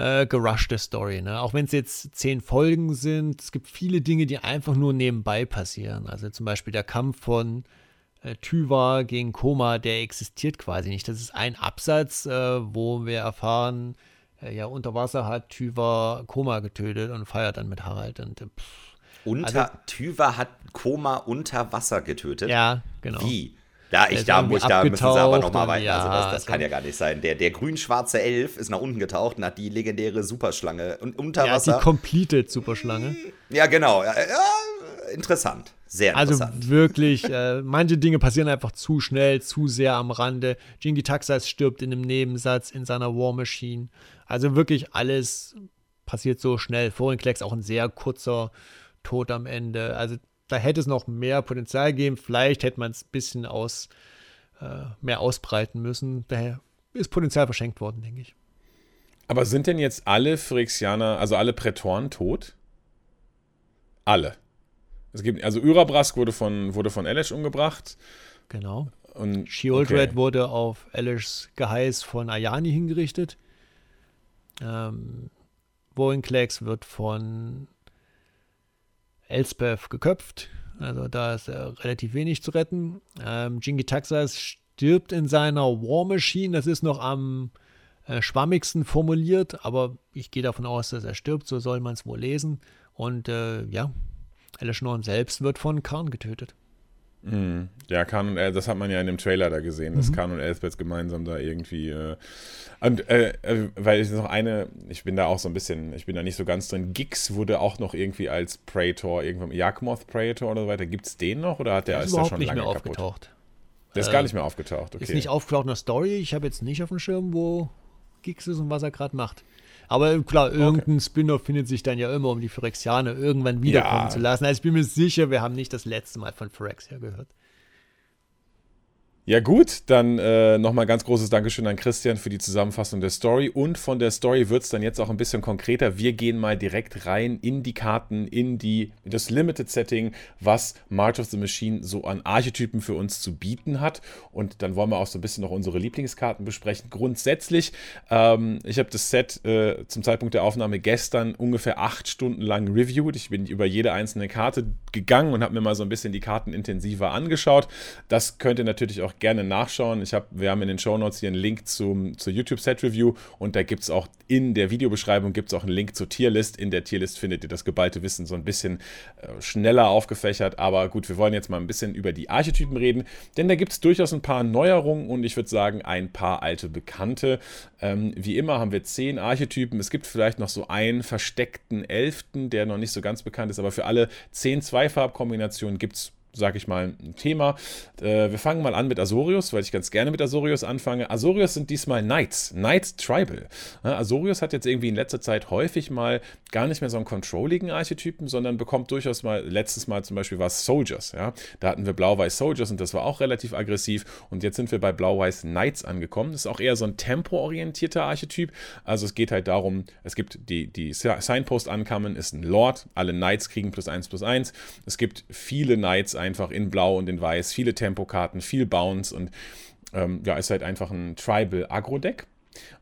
äh, gerushte Story, ne? Auch wenn es jetzt zehn Folgen sind, es gibt viele Dinge, die einfach nur nebenbei passieren. Also zum Beispiel der Kampf von äh, Tyva gegen Koma, der existiert quasi nicht. Das ist ein Absatz, äh, wo wir erfahren, äh, ja, unter Wasser hat Tyva Koma getötet und feiert dann mit Harald. Und, äh, pff, Unter Tyva hat Koma unter Wasser getötet. ja, genau. Wie? Da, ich, da, muss, da müssen sie aber nochmal weiter. ja, also das, das also- kann ja gar nicht sein. Der, der grün-schwarze Elf ist nach unten getaucht und hat die legendäre Superschlange und unter Ja, die Wasser. Completed Superschlange. Ja, genau. Ja, ja, interessant. Sehr Also interessant. wirklich, äh, manche Dinge passieren einfach zu schnell, zu sehr am Rande. Jingi Taxas stirbt in einem Nebensatz in seiner War Machine. Also wirklich alles passiert so schnell. Vorhin Klecks auch ein sehr kurzer Tod am Ende. Also da hätte es noch mehr Potenzial gegeben. Vielleicht hätte man es ein bisschen aus, äh, mehr ausbreiten müssen. Daher ist Potenzial verschenkt worden, denke ich. Aber sind denn jetzt alle Phyrexianer, also alle Prätoren tot? Alle. Es gibt, also Urabrask wurde von, wurde von Elesh umgebracht. Genau. Und Sheoldred okay. wurde auf Elishs Geheiß von Ayani hingerichtet. Ähm, Woinklex wird von Elspeth geköpft. Also da ist relativ wenig zu retten. Ähm, Jingi Taxas stirbt in seiner War Machine. Das ist noch am äh, schwammigsten formuliert, aber ich gehe davon aus, dass er stirbt. So soll man es wohl lesen. Und äh, ja, Elishnorn selbst wird von Karn getötet. Mhm. Ja, Khan und El, das hat man ja in dem Trailer da gesehen, mhm. dass Khan und Elsbeth gemeinsam da irgendwie. Äh, und äh, äh, weil ich noch eine, ich bin da auch so ein bisschen, ich bin da nicht so ganz drin. Gix wurde auch noch irgendwie als Praetor, irgendwann Jagmoth Praetor oder so weiter. Gibt es den noch oder hat der, der ist, ist da schon nicht lange mehr aufgetaucht? Kaputt? Der ist äh, gar nicht mehr aufgetaucht, okay. Ist nicht aufgetaucht in der Story. Ich habe jetzt nicht auf dem Schirm, wo Gix ist und was er gerade macht. Aber klar, irgendein okay. Spin-off findet sich dann ja immer, um die Phyrexianer irgendwann wiederkommen ja. zu lassen. Also ich bin mir sicher, wir haben nicht das letzte Mal von Phyrexia gehört. Ja gut, dann äh, nochmal ganz großes Dankeschön an Christian für die Zusammenfassung der Story. Und von der Story wird es dann jetzt auch ein bisschen konkreter. Wir gehen mal direkt rein in die Karten, in, die, in das Limited-Setting, was March of the Machine so an Archetypen für uns zu bieten hat. Und dann wollen wir auch so ein bisschen noch unsere Lieblingskarten besprechen. Grundsätzlich, ähm, ich habe das Set äh, zum Zeitpunkt der Aufnahme gestern ungefähr acht Stunden lang reviewed. Ich bin über jede einzelne Karte gegangen und habe mir mal so ein bisschen die Karten intensiver angeschaut. Das könnt ihr natürlich auch gerne nachschauen. Ich hab, wir haben in den Show Notes hier einen Link zum, zur YouTube-Set-Review und da gibt es auch in der Videobeschreibung gibt auch einen Link zur Tierlist. In der Tierlist findet ihr das geballte Wissen so ein bisschen äh, schneller aufgefächert. Aber gut, wir wollen jetzt mal ein bisschen über die Archetypen reden, denn da gibt es durchaus ein paar Neuerungen und ich würde sagen ein paar alte Bekannte. Ähm, wie immer haben wir zehn Archetypen. Es gibt vielleicht noch so einen versteckten Elften, der noch nicht so ganz bekannt ist, aber für alle zehn Zweifarbkombinationen gibt es sage ich mal, ein Thema. Äh, wir fangen mal an mit Azorius, weil ich ganz gerne mit Azorius anfange. Azorius sind diesmal Knights, Knights Tribal. Ja, Azorius hat jetzt irgendwie in letzter Zeit häufig mal gar nicht mehr so einen controlligen Archetypen, sondern bekommt durchaus mal, letztes Mal zum Beispiel war es Soldiers. Ja? Da hatten wir Blau-Weiß Soldiers und das war auch relativ aggressiv. Und jetzt sind wir bei Blau-Weiß Knights angekommen. Das ist auch eher so ein tempo-orientierter Archetyp. Also es geht halt darum, es gibt die, die Signpost-Ankamen, ist ein Lord. Alle Knights kriegen plus 1 plus 1. Es gibt viele Knights einfach in Blau und in Weiß, viele Tempokarten, viel Bounce und ähm, ja, ist halt einfach ein Tribal-Agro-Deck.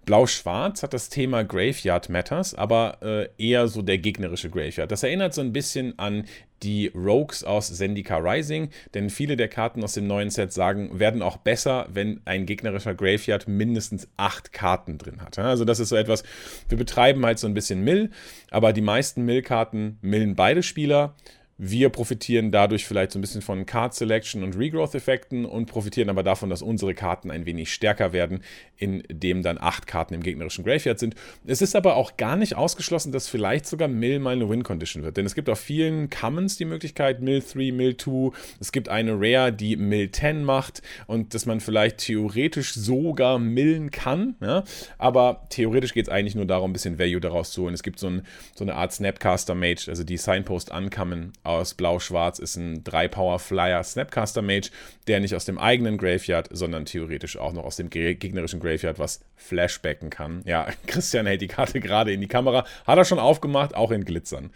Blau-Schwarz hat das Thema Graveyard Matters, aber äh, eher so der gegnerische Graveyard. Das erinnert so ein bisschen an die Rogues aus Zendika Rising, denn viele der Karten aus dem neuen Set sagen, werden auch besser, wenn ein gegnerischer Graveyard mindestens acht Karten drin hat. Also das ist so etwas, wir betreiben halt so ein bisschen Mill, aber die meisten Mill-Karten millen beide Spieler. Wir profitieren dadurch vielleicht so ein bisschen von Card Selection und Regrowth-Effekten und profitieren aber davon, dass unsere Karten ein wenig stärker werden, indem dann acht Karten im gegnerischen Graveyard sind. Es ist aber auch gar nicht ausgeschlossen, dass vielleicht sogar Mill mal eine Win-Condition wird, denn es gibt auf vielen Commons die Möglichkeit Mill 3, Mill 2. Es gibt eine Rare, die Mill 10 macht und dass man vielleicht theoretisch sogar millen kann, ja? aber theoretisch geht es eigentlich nur darum, ein bisschen Value daraus zu holen. Es gibt so, ein, so eine Art Snapcaster-Mage, also die Signpost ankommen aus Blau-Schwarz ist ein 3-Power-Flyer Snapcaster Mage, der nicht aus dem eigenen Graveyard, sondern theoretisch auch noch aus dem gegnerischen Graveyard was flashbacken kann. Ja, Christian hält die Karte gerade in die Kamera, hat er schon aufgemacht, auch in Glitzern.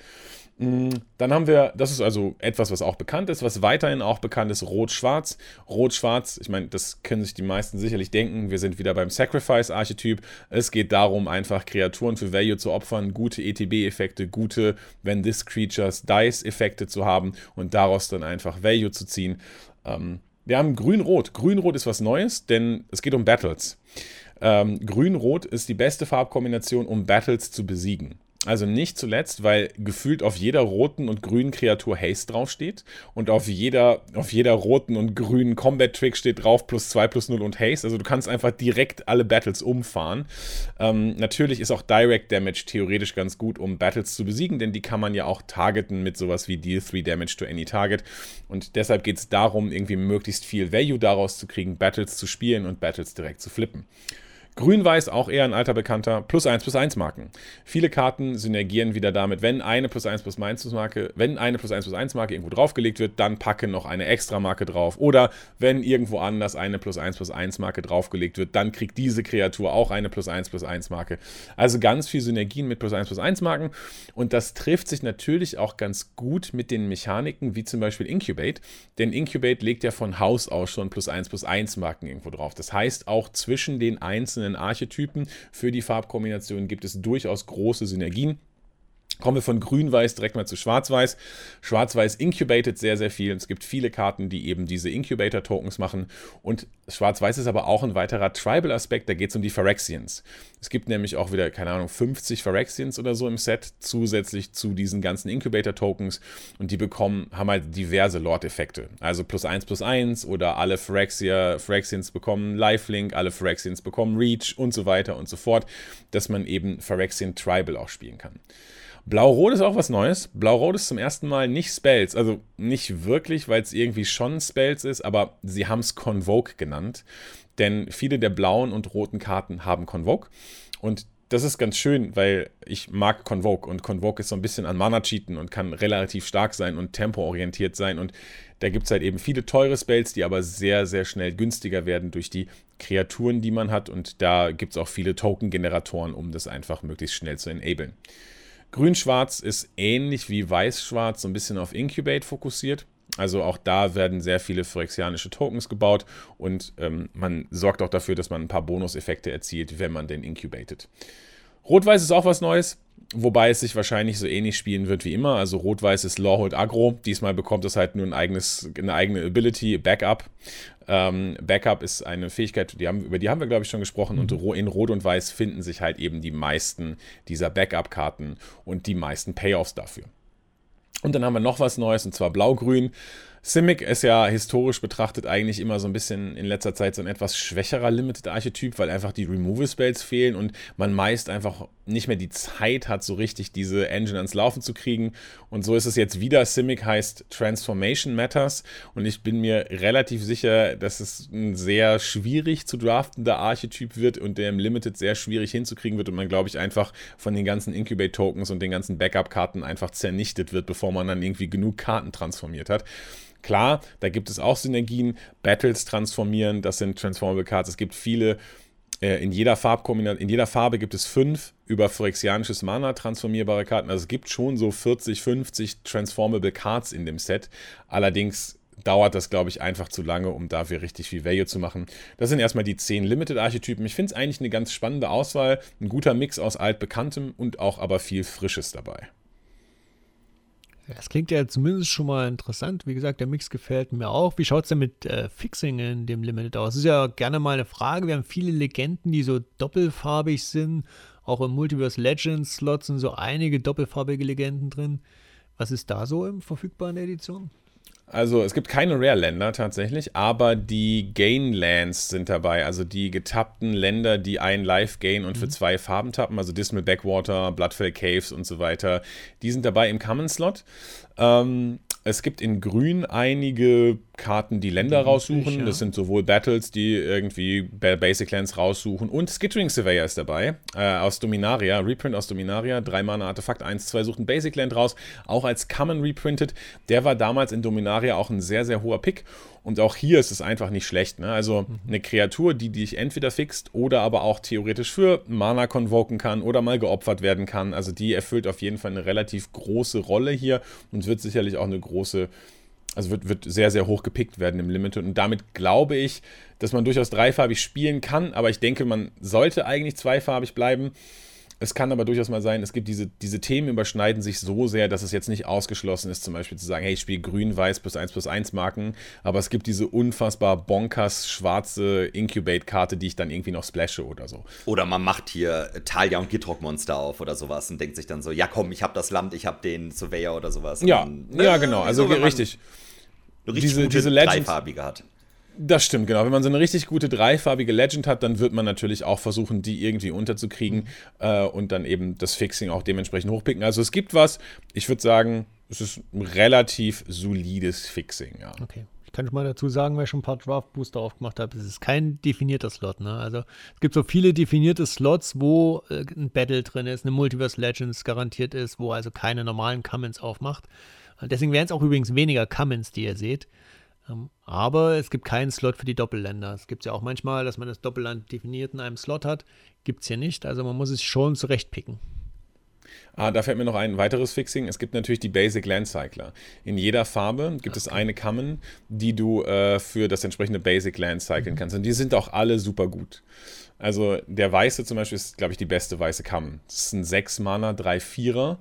Mm, dann haben wir, das ist also etwas, was auch bekannt ist, was weiterhin auch bekannt ist, Rot-Schwarz. Rot-Schwarz, ich meine, das können sich die meisten sicherlich denken, wir sind wieder beim Sacrifice-Archetyp. Es geht darum, einfach Kreaturen für Value zu opfern, gute ETB-Effekte, gute When This Creatures Dice-Effekte zu haben und daraus dann einfach Value zu ziehen. Ähm, wir haben Grün-Rot. Grün-Rot ist was Neues, denn es geht um Battles. Ähm, Grün-Rot ist die beste Farbkombination, um Battles zu besiegen. Also nicht zuletzt, weil gefühlt auf jeder roten und grünen Kreatur Haste draufsteht und auf jeder, auf jeder roten und grünen Combat-Trick steht drauf plus 2 plus 0 und Haste. Also du kannst einfach direkt alle Battles umfahren. Ähm, natürlich ist auch Direct Damage theoretisch ganz gut, um Battles zu besiegen, denn die kann man ja auch targeten mit sowas wie Deal 3 Damage to any Target. Und deshalb geht es darum, irgendwie möglichst viel Value daraus zu kriegen, Battles zu spielen und Battles direkt zu flippen. Grün-Weiß auch eher ein alter Bekannter. Plus 1 plus 1 Marken. Viele Karten synergieren wieder damit, wenn eine plus 1 plus 1 Marke, wenn eine plus 1 plus 1 Marke irgendwo draufgelegt wird, dann packe noch eine extra Marke drauf. Oder wenn irgendwo anders eine plus 1 plus 1 Marke draufgelegt wird, dann kriegt diese Kreatur auch eine plus 1 plus 1 Marke. Also ganz viel Synergien mit plus 1 plus 1 Marken. Und das trifft sich natürlich auch ganz gut mit den Mechaniken, wie zum Beispiel Incubate. Denn Incubate legt ja von Haus aus schon plus 1 plus 1 Marken irgendwo drauf. Das heißt, auch zwischen den einzelnen einzelnen Archetypen für die Farbkombinationen gibt es durchaus große Synergien. Kommen wir von Grün-Weiß direkt mal zu Schwarz-Weiß. Schwarz-Weiß incubated sehr, sehr viel. Es gibt viele Karten, die eben diese Incubator-Tokens machen. Und Schwarz-Weiß ist aber auch ein weiterer Tribal-Aspekt. Da geht es um die Phyrexians. Es gibt nämlich auch wieder, keine Ahnung, 50 Phyrexians oder so im Set, zusätzlich zu diesen ganzen Incubator-Tokens. Und die bekommen, haben halt diverse Lord-Effekte. Also plus 1 plus 1 oder alle Phyrexia, Phyrexians bekommen Lifelink, alle Phyrexians bekommen Reach und so weiter und so fort, dass man eben Phyrexian Tribal auch spielen kann. Blau-Rot ist auch was Neues. Blau-Rot ist zum ersten Mal nicht Spells. Also nicht wirklich, weil es irgendwie schon Spells ist, aber sie haben es Convoke genannt. Denn viele der blauen und roten Karten haben Convoke. Und das ist ganz schön, weil ich mag Convoke und Convoke ist so ein bisschen an Mana-Cheaten und kann relativ stark sein und tempoorientiert sein. Und da gibt es halt eben viele teure Spells, die aber sehr, sehr schnell günstiger werden durch die Kreaturen, die man hat. Und da gibt es auch viele Token-Generatoren, um das einfach möglichst schnell zu enablen. Grün-Schwarz ist ähnlich wie Weiß-Schwarz so ein bisschen auf Incubate fokussiert. Also auch da werden sehr viele phyrexianische Tokens gebaut und ähm, man sorgt auch dafür, dass man ein paar Bonuseffekte erzielt, wenn man den incubated. Rot-Weiß ist auch was Neues. Wobei es sich wahrscheinlich so ähnlich spielen wird wie immer. Also Rot-Weiß ist Lawhold Agro. Diesmal bekommt es halt nur ein eigenes, eine eigene Ability, Backup. Ähm, Backup ist eine Fähigkeit, die haben, über die haben wir, glaube ich, schon gesprochen. Mhm. Und in Rot und Weiß finden sich halt eben die meisten dieser Backup-Karten und die meisten Payoffs dafür. Und dann haben wir noch was Neues, und zwar Blau-Grün. Simic ist ja historisch betrachtet eigentlich immer so ein bisschen in letzter Zeit so ein etwas schwächerer Limited-Archetyp, weil einfach die Removal-Spells fehlen und man meist einfach nicht mehr die Zeit hat, so richtig diese Engine ans Laufen zu kriegen. Und so ist es jetzt wieder. Simic heißt Transformation Matters und ich bin mir relativ sicher, dass es ein sehr schwierig zu draftender Archetyp wird und der im Limited sehr schwierig hinzukriegen wird und man, glaube ich, einfach von den ganzen Incubate-Tokens und den ganzen Backup-Karten einfach zernichtet wird, bevor man dann irgendwie genug Karten transformiert hat. Klar, da gibt es auch Synergien. Battles transformieren, das sind Transformable Cards. Es gibt viele, äh, in jeder Farbkombination, in jeder Farbe gibt es fünf über phyrexianisches Mana transformierbare Karten. Also es gibt schon so 40, 50 Transformable Cards in dem Set. Allerdings dauert das, glaube ich, einfach zu lange, um dafür richtig viel Value zu machen. Das sind erstmal die 10 Limited-Archetypen. Ich finde es eigentlich eine ganz spannende Auswahl. Ein guter Mix aus altbekanntem und auch aber viel Frisches dabei. Das klingt ja zumindest schon mal interessant. Wie gesagt, der Mix gefällt mir auch. Wie schaut es denn mit äh, Fixing in dem Limited aus? Das ist ja gerne mal eine Frage. Wir haben viele Legenden, die so doppelfarbig sind. Auch im Multiverse Legends Slot sind so einige doppelfarbige Legenden drin. Was ist da so im verfügbaren Edition? Also es gibt keine Rare-Länder tatsächlich, aber die Gain-Lands sind dabei, also die getappten Länder, die ein Live-Gain und für mhm. zwei Farben tappen, also Dismal Backwater, Bloodfell Caves und so weiter, die sind dabei im Common-Slot. Ähm, es gibt in Grün einige Karten, die Länder raussuchen. Ja. Das sind sowohl Battles, die irgendwie Basic Lands raussuchen. Und Skittering Surveyor ist dabei. Äh, aus Dominaria. Reprint aus Dominaria. Drei Mana Artefakt 1, 2 sucht ein Basic Land raus. Auch als Common reprinted. Der war damals in Dominaria auch ein sehr, sehr hoher Pick. Und auch hier ist es einfach nicht schlecht. Ne? Also mhm. eine Kreatur, die dich entweder fixt oder aber auch theoretisch für Mana konvoken kann oder mal geopfert werden kann. Also die erfüllt auf jeden Fall eine relativ große Rolle hier und wird sicherlich auch eine große, also wird, wird sehr, sehr hoch gepickt werden im Limited. Und damit glaube ich, dass man durchaus dreifarbig spielen kann. Aber ich denke, man sollte eigentlich zweifarbig bleiben. Es kann aber durchaus mal sein, es gibt diese, diese Themen überschneiden sich so sehr, dass es jetzt nicht ausgeschlossen ist, zum Beispiel zu sagen, hey, ich spiele grün-weiß plus 1 plus 1 Marken, aber es gibt diese unfassbar bonkers schwarze Incubate-Karte, die ich dann irgendwie noch splashe oder so. Oder man macht hier Talia und Gitrock-Monster auf oder sowas und denkt sich dann so, ja komm, ich habe das Land, ich habe den Surveyor oder sowas. Ja, dann, ja, genau, also so, richtig. Richtig diese, diese Legend, dreifarbige hat. Das stimmt, genau. Wenn man so eine richtig gute dreifarbige Legend hat, dann wird man natürlich auch versuchen, die irgendwie unterzukriegen mhm. äh, und dann eben das Fixing auch dementsprechend hochpicken. Also es gibt was, ich würde sagen, es ist ein relativ solides Fixing, ja. Okay. kann ich mal dazu sagen, weil ich schon ein paar Draft Booster aufgemacht habe, es ist kein definierter Slot. Ne? Also es gibt so viele definierte Slots, wo äh, ein Battle drin ist, eine Multiverse Legends garantiert ist, wo also keine normalen Commons aufmacht. Deswegen wären es auch übrigens weniger Commons, die ihr seht. Ähm, aber es gibt keinen Slot für die Doppelländer. Es gibt ja auch manchmal, dass man das Doppelland definiert in einem Slot hat. Gibt es hier nicht. Also man muss es schon zurechtpicken. Ah, da fällt mir noch ein weiteres Fixing. Es gibt natürlich die Basic Land Cycler. In jeder Farbe gibt okay. es eine Common, die du äh, für das entsprechende Basic Land cyclen mhm. kannst. Und die sind auch alle super gut. Also der weiße zum Beispiel ist, glaube ich, die beste weiße Common. Das ist ein 6 Mana, 3 Vierer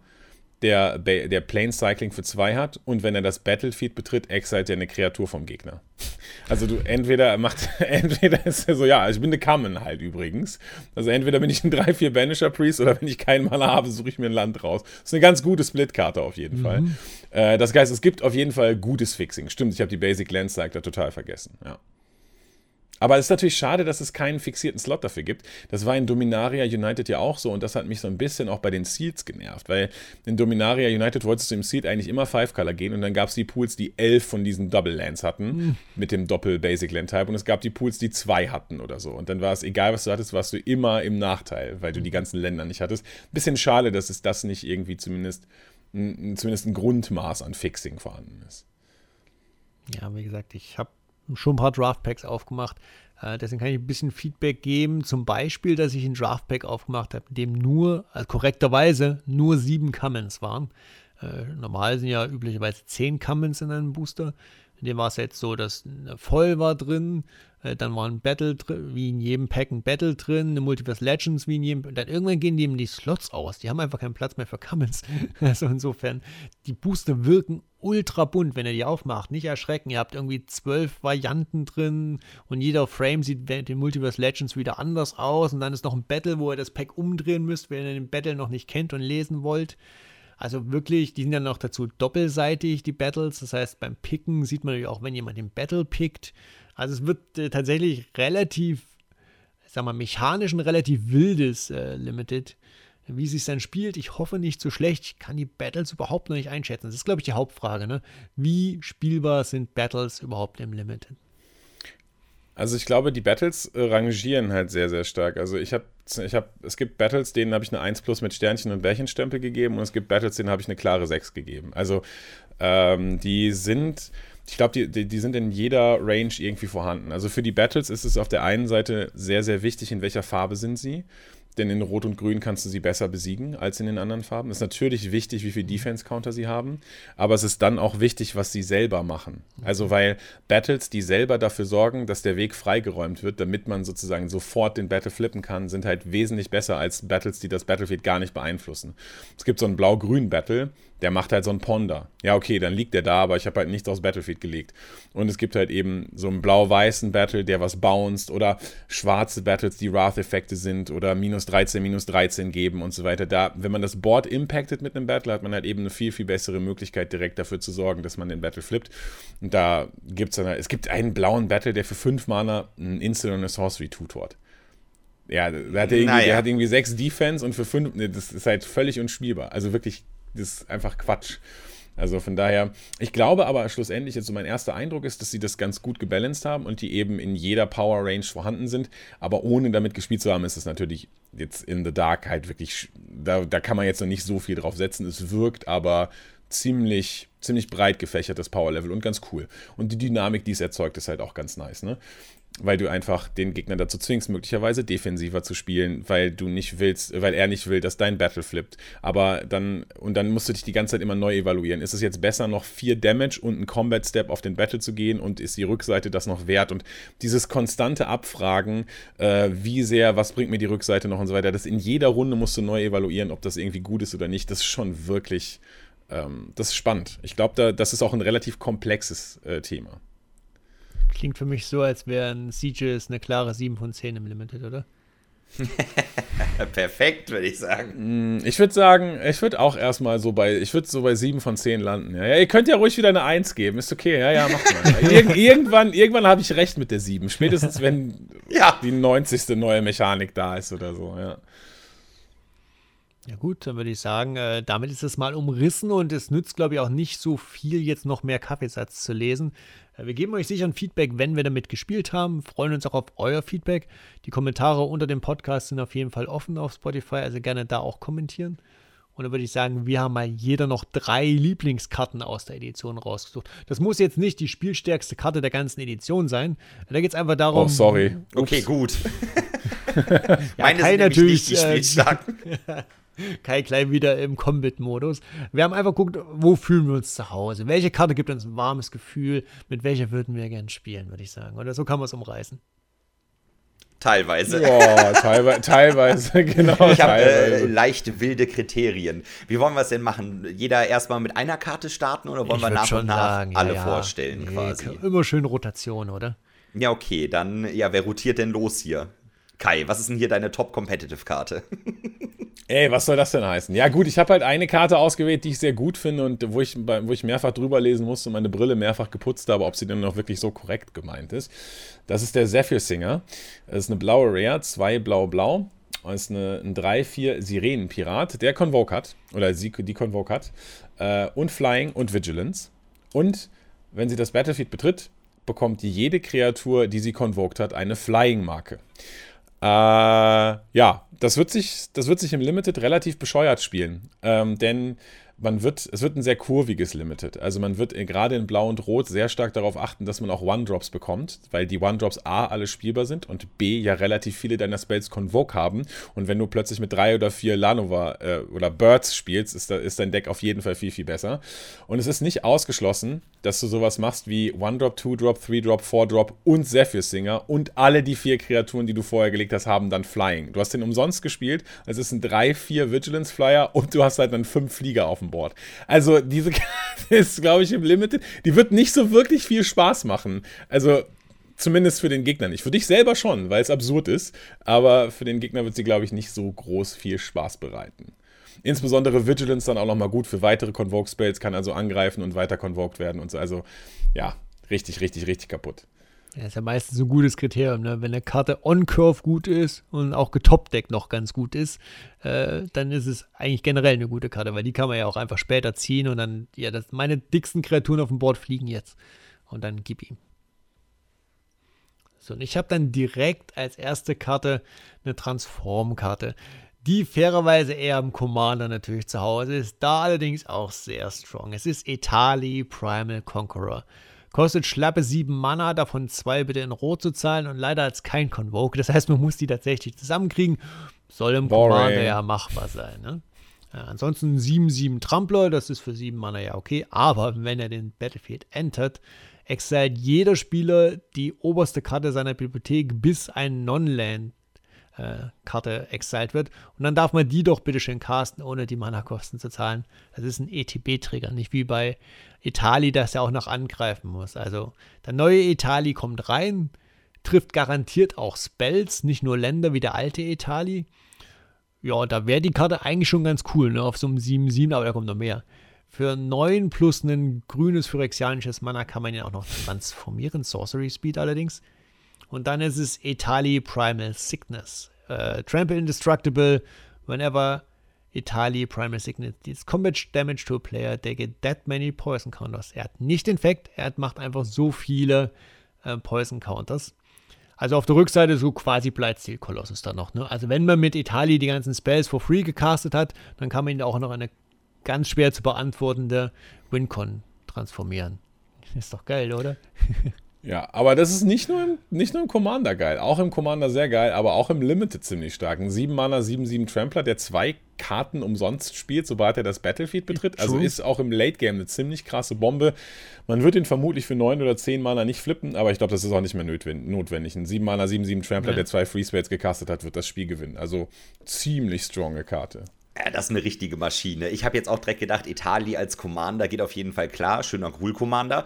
der, der Plane Cycling für zwei hat und wenn er das Battlefield betritt, exalt er eine Kreatur vom Gegner. Also du entweder macht, entweder ist er so, ja, ich bin eine Common halt übrigens. Also entweder bin ich ein 3-4 Banisher Priest oder wenn ich keinen Mana habe, suche ich mir ein Land raus. Das ist eine ganz gute Split-Karte auf jeden mhm. Fall. Äh, das heißt, es gibt auf jeden Fall gutes Fixing. Stimmt, ich habe die Basic Land Cycler total vergessen, ja. Aber es ist natürlich schade, dass es keinen fixierten Slot dafür gibt. Das war in Dominaria United ja auch so und das hat mich so ein bisschen auch bei den Seeds genervt, weil in Dominaria United wolltest du im Seed eigentlich immer Five-Color gehen und dann gab es die Pools, die elf von diesen Double Lands hatten mhm. mit dem Doppel-Basic-Land-Type und es gab die Pools, die zwei hatten oder so. Und dann war es egal, was du hattest, warst du immer im Nachteil, weil du die ganzen Länder nicht hattest. Bisschen schade, dass es das nicht irgendwie zumindest, zumindest ein Grundmaß an Fixing vorhanden ist. Ja, wie gesagt, ich habe schon ein paar Draftpacks aufgemacht. Äh, deswegen kann ich ein bisschen Feedback geben. Zum Beispiel, dass ich ein Draftpack aufgemacht habe, in dem nur, also korrekterweise, nur sieben Commons waren. Äh, normal sind ja üblicherweise zehn Commons in einem Booster. In dem war es jetzt so, dass Voll war drin, dann war ein Battle drin, wie in jedem Pack ein Battle drin, eine Multiverse Legends wie in jedem. Dann irgendwann gehen die eben die Slots aus. Die haben einfach keinen Platz mehr für Commons. also insofern, die Booster wirken ultra bunt, wenn ihr die aufmacht. Nicht erschrecken. Ihr habt irgendwie zwölf Varianten drin und jeder Frame sieht den Multiverse Legends wieder anders aus. Und dann ist noch ein Battle, wo ihr das Pack umdrehen müsst, wenn ihr den Battle noch nicht kennt und lesen wollt. Also wirklich, die sind dann noch dazu doppelseitig, die Battles. Das heißt, beim Picken sieht man natürlich auch, wenn jemand den Battle pickt. Also es wird äh, tatsächlich relativ, sag mal, mechanisch ein relativ wildes äh, Limited. Wie sich dann spielt, ich hoffe nicht so schlecht. Ich kann die Battles überhaupt noch nicht einschätzen. Das ist, glaube ich, die Hauptfrage. Ne? Wie spielbar sind Battles überhaupt im Limited? Also ich glaube, die Battles äh, rangieren halt sehr, sehr stark. Also ich habe, ich habe, es gibt Battles, denen habe ich eine 1 plus mit Sternchen und Bärchenstempel gegeben und es gibt Battles, denen habe ich eine klare 6 gegeben. Also ähm, die sind, ich glaube, die, die, die, sind in jeder Range irgendwie vorhanden. Also für die Battles ist es auf der einen Seite sehr, sehr wichtig, in welcher Farbe sind sie denn in Rot und Grün kannst du sie besser besiegen als in den anderen Farben. Es ist natürlich wichtig, wie viel Defense-Counter sie haben, aber es ist dann auch wichtig, was sie selber machen. Also, weil Battles, die selber dafür sorgen, dass der Weg freigeräumt wird, damit man sozusagen sofort den Battle flippen kann, sind halt wesentlich besser als Battles, die das Battlefield gar nicht beeinflussen. Es gibt so einen blau-grün Battle, der macht halt so einen Ponder. Ja, okay, dann liegt der da, aber ich habe halt nichts aus Battlefield gelegt. Und es gibt halt eben so einen blau-weißen Battle, der was bounced oder schwarze Battles, die Wrath-Effekte sind oder minus 13, minus 13 geben und so weiter. Da, wenn man das Board impactet mit einem Battle, hat man halt eben eine viel, viel bessere Möglichkeit, direkt dafür zu sorgen, dass man den Battle flippt. Und da gibt es dann, es gibt einen blauen Battle, der für 5 Mana einen Instant und eine Sorcery tutort. Ja, der hat, irgendwie, naja. der hat irgendwie sechs Defense und für fünf, das ist halt völlig unspielbar. Also wirklich das ist einfach Quatsch. Also von daher, ich glaube aber schlussendlich, jetzt so mein erster Eindruck ist, dass sie das ganz gut gebalanced haben und die eben in jeder Power Range vorhanden sind. Aber ohne damit gespielt zu haben, ist es natürlich jetzt in The Dark halt wirklich, da, da kann man jetzt noch nicht so viel drauf setzen. Es wirkt aber ziemlich, ziemlich breit gefächert, das Power Level und ganz cool. Und die Dynamik, die es erzeugt, ist halt auch ganz nice. Ne? Weil du einfach den Gegner dazu zwingst, möglicherweise defensiver zu spielen, weil du nicht willst, weil er nicht will, dass dein Battle flippt. Aber dann, und dann musst du dich die ganze Zeit immer neu evaluieren. Ist es jetzt besser, noch vier Damage und einen Combat Step auf den Battle zu gehen und ist die Rückseite das noch wert? Und dieses konstante Abfragen, äh, wie sehr, was bringt mir die Rückseite noch und so weiter, das in jeder Runde musst du neu evaluieren, ob das irgendwie gut ist oder nicht. Das ist schon wirklich, ähm, das ist spannend. Ich glaube, da, das ist auch ein relativ komplexes äh, Thema. Klingt für mich so, als wäre ein Sieges eine klare 7 von 10 im Limited, oder? Perfekt, würde ich sagen. Mm, ich würde sagen, ich würde auch erstmal so bei, ich würde so bei 7 von 10 landen. Ja, ja, ihr könnt ja ruhig wieder eine 1 geben, ist okay. Ja, ja, macht mal. Ir irgendwann irgendwann habe ich recht mit der 7. Spätestens, wenn ja. die 90. neue Mechanik da ist oder so, ja. Ja gut, dann würde ich sagen, äh, damit ist es mal umrissen und es nützt, glaube ich, auch nicht so viel, jetzt noch mehr Kaffeesatz zu lesen. Wir geben euch sicher ein Feedback, wenn wir damit gespielt haben. Freuen uns auch auf euer Feedback. Die Kommentare unter dem Podcast sind auf jeden Fall offen auf Spotify, also gerne da auch kommentieren. Und dann würde ich sagen, wir haben mal jeder noch drei Lieblingskarten aus der Edition rausgesucht. Das muss jetzt nicht die spielstärkste Karte der ganzen Edition sein. Da geht es einfach darum. Oh, sorry. Okay, gut. ja, Meine sind natürlich nicht die äh, spielstarken. Kai Klein wieder im Combat-Modus. Wir haben einfach geguckt, wo fühlen wir uns zu Hause? Welche Karte gibt uns ein warmes Gefühl? Mit welcher würden wir gern spielen, würde ich sagen. Oder so kann man es umreißen. Teilweise. Ja, teilweise, teilweise, genau. Ich habe äh, leicht wilde Kriterien. Wie wollen wir es denn machen? Jeder erstmal mit einer Karte starten oder wollen ich wir nach und nach sagen, alle ja, vorstellen nee, quasi? Immer schön Rotation, oder? Ja, okay, dann, ja, wer rotiert denn los hier? Kai, was ist denn hier deine Top-Competitive-Karte? Ey, was soll das denn heißen? Ja, gut, ich habe halt eine Karte ausgewählt, die ich sehr gut finde und wo ich, wo ich mehrfach drüber lesen musste und meine Brille mehrfach geputzt habe, ob sie denn noch wirklich so korrekt gemeint ist. Das ist der Zephyr Singer. Das ist eine blaue Rare, zwei blau-blau. Das ist eine, ein 3-4 Sirenenpirat, der Convoke hat, oder sie, die Convoke hat, äh, und Flying und Vigilance. Und wenn sie das Battlefield betritt, bekommt jede Kreatur, die sie convoked hat, eine Flying-Marke. Äh, ja, das wird, sich, das wird sich im Limited relativ bescheuert spielen. Ähm, denn man wird, es wird ein sehr kurviges Limited. Also man wird gerade in Blau und Rot sehr stark darauf achten, dass man auch One-Drops bekommt, weil die One-Drops A alle spielbar sind und B ja relativ viele deiner Spells Convoke haben. Und wenn du plötzlich mit drei oder vier Lanova äh, oder Birds spielst, ist, da, ist dein Deck auf jeden Fall viel, viel besser. Und es ist nicht ausgeschlossen, dass du sowas machst wie One-Drop, Two-Drop, Three-Drop, Four-Drop und Zephyr Singer und alle die vier Kreaturen, die du vorher gelegt hast, haben dann Flying. Du hast den umsonst gespielt, es ist ein 3-4 Vigilance Flyer und du hast halt dann fünf Flieger auf dem Board. Also diese Karte ist, glaube ich, im Limited. Die wird nicht so wirklich viel Spaß machen. Also zumindest für den Gegner nicht. Für dich selber schon, weil es absurd ist. Aber für den Gegner wird sie, glaube ich, nicht so groß viel Spaß bereiten. Insbesondere Vigilance dann auch nochmal gut für weitere Convoke-Spells, kann also angreifen und weiter convoked werden und so. Also ja, richtig, richtig, richtig kaputt. Ja, ist ja meistens ein gutes Kriterium, ne? Wenn eine Karte on-curve gut ist und auch getopdeck noch ganz gut ist, äh, dann ist es eigentlich generell eine gute Karte, weil die kann man ja auch einfach später ziehen und dann, ja, das, meine dicksten Kreaturen auf dem Board fliegen jetzt. Und dann gib ihm. So, und ich habe dann direkt als erste Karte eine Transform-Karte, die fairerweise eher im Commander natürlich zu Hause ist, da allerdings auch sehr strong. Es ist Etali Primal Conqueror. Kostet schlappe 7 Mana, davon 2 bitte in Rot zu zahlen und leider als kein Convoke. Das heißt, man muss die tatsächlich zusammenkriegen. Soll im Boring. Commander ja machbar sein. Ne? Ja, ansonsten 7-7 Trampler, das ist für 7 Mana ja okay. Aber wenn er den Battlefield entert, exiled jeder Spieler die oberste Karte seiner Bibliothek bis ein Non-Land äh, Karte exiled wird. Und dann darf man die doch bitte schön casten, ohne die Mana-Kosten zu zahlen. Das ist ein ETB-Trigger, nicht wie bei Itali, dass er auch noch angreifen muss. Also der neue Itali kommt rein, trifft garantiert auch Spells, nicht nur Länder wie der alte Itali. Ja, da wäre die Karte eigentlich schon ganz cool, ne? Auf so einem 7-7, aber da kommt noch mehr. Für 9 plus ein grünes phyrexianisches Mana kann man ihn auch noch transformieren. Sorcery Speed allerdings. Und dann ist es Etali Primal Sickness. Äh, Trample Indestructible, whenever Etali Primal Sickness deals Combat Damage to a player, they get that many Poison Counters. Er hat nicht Infekt, er macht einfach so viele äh, Poison Counters. Also auf der Rückseite so quasi Blightsteel Colossus dann noch. Ne? Also wenn man mit Etali die ganzen Spells for free gecastet hat, dann kann man ihn auch noch eine ganz schwer zu beantwortende Wincon transformieren. Ist doch geil, oder? Ja, aber das ist nicht nur, im, nicht nur im Commander geil, auch im Commander sehr geil, aber auch im Limited ziemlich stark. Ein 7 Mana, 7, 7 Trampler, der zwei Karten umsonst spielt, sobald er das Battlefield betritt. Also ist auch im Late Game eine ziemlich krasse Bombe. Man wird ihn vermutlich für 9 oder 10 Mana nicht flippen, aber ich glaube, das ist auch nicht mehr notwendig. Ein 7 Mana, 7, 7 Trampler, ja. der zwei Free Spells gecastet hat, wird das Spiel gewinnen. Also ziemlich stronge Karte. Ja, das ist eine richtige Maschine. Ich habe jetzt auch direkt gedacht, Itali als Commander geht auf jeden Fall klar. Schöner Gruul-Commander.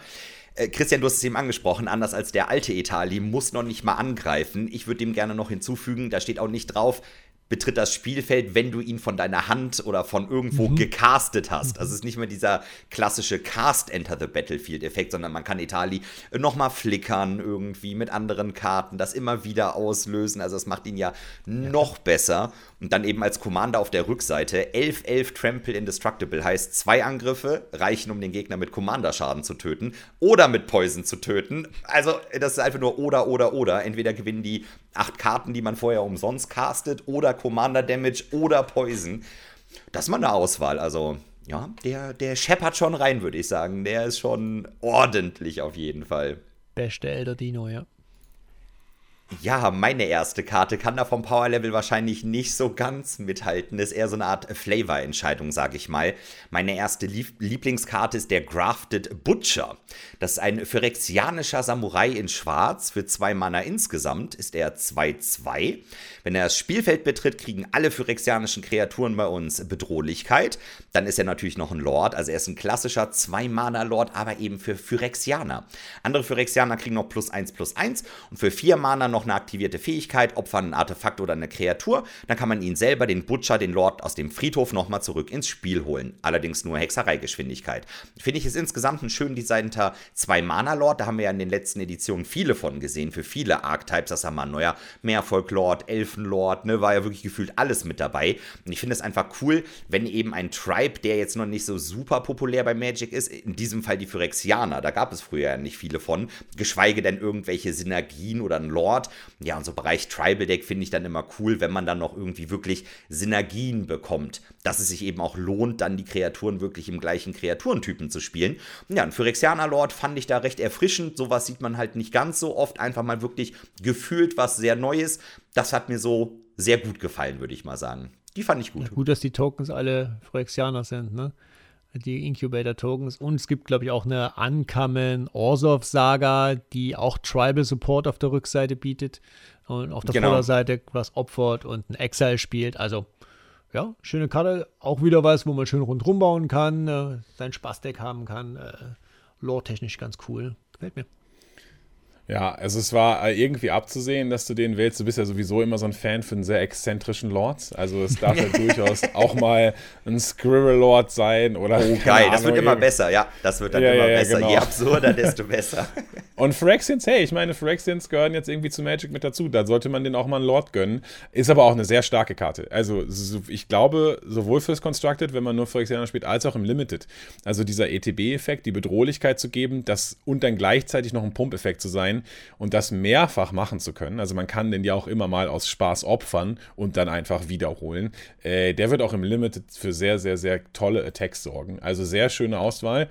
Äh, Christian, du hast es eben angesprochen, anders als der alte Etali, muss noch nicht mal angreifen. Ich würde dem gerne noch hinzufügen, da steht auch nicht drauf, betritt das Spielfeld, wenn du ihn von deiner Hand oder von irgendwo mhm. gecastet hast. Also es ist nicht mehr dieser klassische Cast Enter the Battlefield Effekt, sondern man kann Itali nochmal flickern irgendwie mit anderen Karten, das immer wieder auslösen. Also das macht ihn ja noch besser. Und dann eben als Commander auf der Rückseite 11-11 Trample Indestructible heißt, zwei Angriffe reichen, um den Gegner mit Commander-Schaden zu töten oder mit Poison zu töten. Also das ist einfach nur oder, oder, oder. Entweder gewinnen die acht Karten, die man vorher umsonst castet, oder Commander Damage oder Poison. Das ist mal eine Auswahl. Also, ja, der, der scheppert schon rein, würde ich sagen. Der ist schon ordentlich auf jeden Fall. Beste Elder Dino, ja. Ja, meine erste Karte kann da vom Power Level wahrscheinlich nicht so ganz mithalten. Ist eher so eine Art Flavor-Entscheidung, sag ich mal. Meine erste Lieblingskarte ist der Grafted Butcher. Das ist ein phyrexianischer Samurai in Schwarz. Für zwei Mana insgesamt ist er 2-2. Wenn er das Spielfeld betritt, kriegen alle phyrexianischen Kreaturen bei uns Bedrohlichkeit. Dann ist er natürlich noch ein Lord. Also er ist ein klassischer Zwei-Mana-Lord, aber eben für Phyrexianer. Andere Phyrexianer kriegen noch plus 1 plus 1 und für vier Mana noch eine aktivierte Fähigkeit, opfern ein Artefakt oder eine Kreatur, dann kann man ihn selber, den Butcher, den Lord aus dem Friedhof nochmal zurück ins Spiel holen. Allerdings nur Hexereigeschwindigkeit. Finde ich es insgesamt ein schön designter Zwei-Mana-Lord. Da haben wir ja in den letzten Editionen viele von gesehen, für viele Archetypes. Das haben wir ein neuer Meervolk-Lord, Elfen-Lord, ne, war ja wirklich gefühlt alles mit dabei. Und ich finde es einfach cool, wenn eben ein Tribe, der jetzt noch nicht so super populär bei Magic ist, in diesem Fall die Phyrexianer, da gab es früher ja nicht viele von, geschweige denn irgendwelche Synergien oder ein Lord, Art. Ja, und so Bereich Tribal Deck finde ich dann immer cool, wenn man dann noch irgendwie wirklich Synergien bekommt. Dass es sich eben auch lohnt, dann die Kreaturen wirklich im gleichen Kreaturentypen zu spielen. Ja, ein Phyrexianer Lord fand ich da recht erfrischend. Sowas sieht man halt nicht ganz so oft. Einfach mal wirklich gefühlt was sehr Neues. Das hat mir so sehr gut gefallen, würde ich mal sagen. Die fand ich gut. Ja, gut, dass die Tokens alle Phyrexianer sind, ne? Die Incubator-Tokens. Und es gibt, glaube ich, auch eine Uncommon Orsov-Saga, die auch Tribal Support auf der Rückseite bietet und auf der genau. Vorderseite was opfert und ein Exile spielt. Also, ja, schöne Karte. Auch wieder was, wo man schön rundherum bauen kann, äh, sein Spaßdeck haben kann. Äh, Lore-technisch ganz cool. Gefällt mir. Ja, also es war äh, irgendwie abzusehen, dass du den wählst. Du bist ja sowieso immer so ein Fan für einen sehr exzentrischen Lord. Also es darf ja durchaus auch mal ein Squirrel Lord sein oder. Oh, geil, Ahnung, das wird immer besser, ja. Das wird dann ja, immer ja, besser. Genau. Je absurder, desto besser. Und Phyrexians, hey, ich meine, Phyrexians gehören jetzt irgendwie zu Magic mit dazu. Da sollte man den auch mal einen Lord gönnen. Ist aber auch eine sehr starke Karte. Also ich glaube, sowohl fürs Constructed, wenn man nur Phyrexianer spielt, als auch im Limited. Also dieser ETB-Effekt, die Bedrohlichkeit zu geben, das und dann gleichzeitig noch ein Pump-Effekt zu sein sein und das mehrfach machen zu können. Also man kann den ja auch immer mal aus Spaß opfern und dann einfach wiederholen. Äh, der wird auch im Limited für sehr, sehr, sehr tolle Attacks sorgen. Also sehr schöne Auswahl.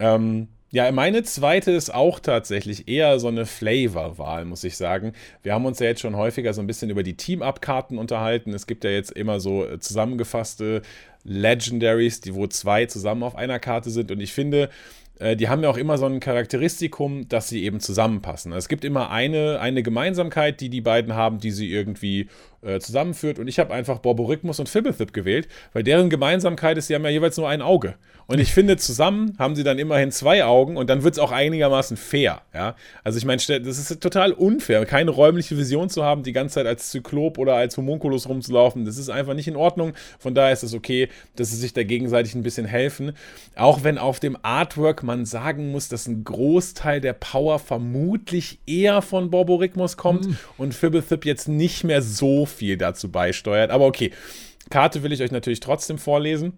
Ähm, ja, meine zweite ist auch tatsächlich eher so eine Flavor-Wahl, muss ich sagen. Wir haben uns ja jetzt schon häufiger so ein bisschen über die Team-Up-Karten unterhalten. Es gibt ja jetzt immer so äh, zusammengefasste Legendaries, die wo zwei zusammen auf einer Karte sind. Und ich finde, die haben ja auch immer so ein Charakteristikum, dass sie eben zusammenpassen. Es gibt immer eine, eine Gemeinsamkeit, die die beiden haben, die sie irgendwie äh, zusammenführt. Und ich habe einfach Borborygmus und Fibblethip gewählt, weil deren Gemeinsamkeit ist, sie haben ja jeweils nur ein Auge. Und ich finde, zusammen haben sie dann immerhin zwei Augen und dann wird es auch einigermaßen fair. Ja? Also ich meine, das ist total unfair, keine räumliche Vision zu haben, die ganze Zeit als Zyklop oder als Homunculus rumzulaufen. Das ist einfach nicht in Ordnung. Von daher ist es okay, dass sie sich da gegenseitig ein bisschen helfen. Auch wenn auf dem Artwork man sagen muss, dass ein Großteil der Power vermutlich eher von Borborygmus kommt mhm. und Fibblethip jetzt nicht mehr so viel dazu beisteuert. Aber okay, Karte will ich euch natürlich trotzdem vorlesen.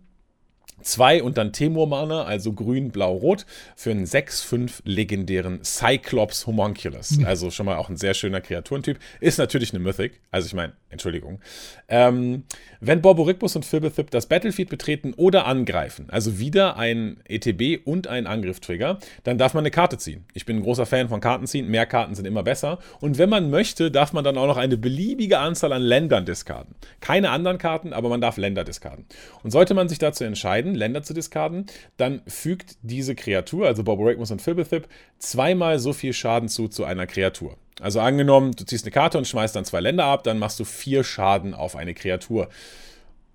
2 und dann Temur-Mana, also grün, blau, rot, für einen 6-5 legendären Cyclops Homunculus. Mhm. Also schon mal auch ein sehr schöner Kreaturentyp. Ist natürlich eine Mythic, also ich meine, Entschuldigung. Ähm, wenn Borborygmus und Philbethip das Battlefield betreten oder angreifen, also wieder ein ETB und ein Angriff-Trigger, dann darf man eine Karte ziehen. Ich bin ein großer Fan von Karten ziehen, mehr Karten sind immer besser. Und wenn man möchte, darf man dann auch noch eine beliebige Anzahl an Ländern diskarden. Keine anderen Karten, aber man darf Länder diskarden. Und sollte man sich dazu entscheiden, Länder zu diskarden, dann fügt diese Kreatur, also Borborygmus und Philbethip, zweimal so viel Schaden zu zu einer Kreatur. Also angenommen, du ziehst eine Karte und schmeißt dann zwei Länder ab, dann machst du vier Schaden auf eine Kreatur.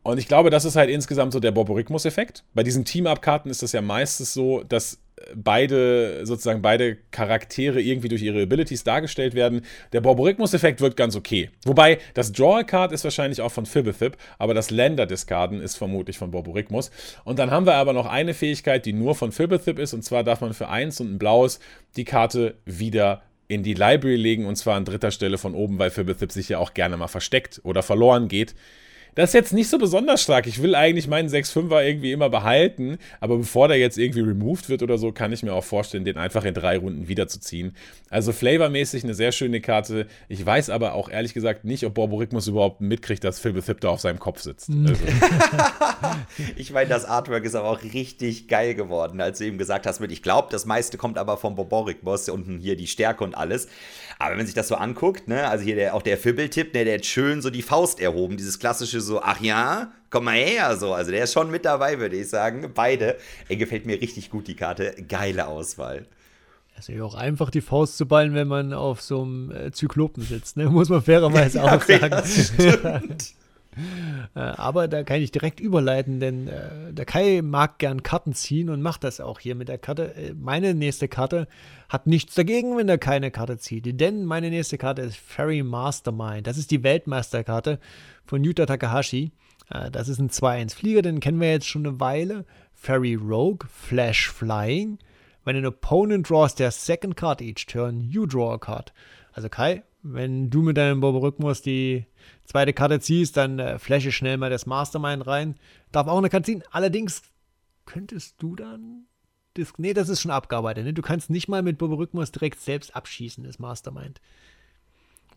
Und ich glaube, das ist halt insgesamt so der Borborygmus-Effekt. Bei diesen Team-Up-Karten ist das ja meistens so, dass beide, sozusagen beide Charaktere irgendwie durch ihre Abilities dargestellt werden. Der Borborygmus-Effekt wird ganz okay. Wobei, das Draw-a-Card ist wahrscheinlich auch von Fibethip, aber das Länder-Discarden ist vermutlich von Borborygmus. Und dann haben wir aber noch eine Fähigkeit, die nur von Fibethip ist, und zwar darf man für eins und ein blaues die Karte wieder in die Library legen, und zwar an dritter Stelle von oben, weil Fibethip sich ja auch gerne mal versteckt oder verloren geht. Das ist jetzt nicht so besonders stark. Ich will eigentlich meinen 6-5er irgendwie immer behalten, aber bevor der jetzt irgendwie removed wird oder so, kann ich mir auch vorstellen, den einfach in drei Runden wiederzuziehen. Also flavormäßig eine sehr schöne Karte. Ich weiß aber auch ehrlich gesagt nicht, ob Borborygmus überhaupt mitkriegt, dass Philbethip da auf seinem Kopf sitzt. Mhm. Also. ich meine, das Artwork ist aber auch richtig geil geworden, als du eben gesagt hast, mit ich glaube, das meiste kommt aber vom Borborygmus, unten hier die Stärke und alles. Aber wenn man sich das so anguckt, ne, also hier der, auch der Fibbeltipp, ne, der hat schön so die Faust erhoben, dieses klassische so, ach ja, komm mal her, so. Also der ist schon mit dabei, würde ich sagen. Beide. Ey, gefällt mir richtig gut, die Karte. Geile Auswahl. Es ist ja auch einfach, die Faust zu ballen, wenn man auf so einem äh, Zyklopen sitzt, ne? muss man fairerweise ja, auch sagen. Äh, aber da kann ich direkt überleiten, denn äh, der Kai mag gern Karten ziehen und macht das auch hier mit der Karte. Äh, meine nächste Karte hat nichts dagegen, wenn er keine Karte zieht. Denn meine nächste Karte ist Fairy Mastermind. Das ist die Weltmeisterkarte von Yuta Takahashi. Das ist ein 2-1-Flieger, den kennen wir jetzt schon eine Weile. Fairy Rogue, Flash Flying. When an opponent draws their second card each turn, you draw a card. Also Kai, wenn du mit deinem Boborhythmus die zweite Karte ziehst, dann äh, flashe schnell mal das Mastermind rein. Darf auch eine Karte ziehen. Allerdings könntest du dann. Das, nee, das ist schon abgearbeitet. Ne? Du kannst nicht mal mit Boborhythmus direkt selbst abschießen, das Mastermind.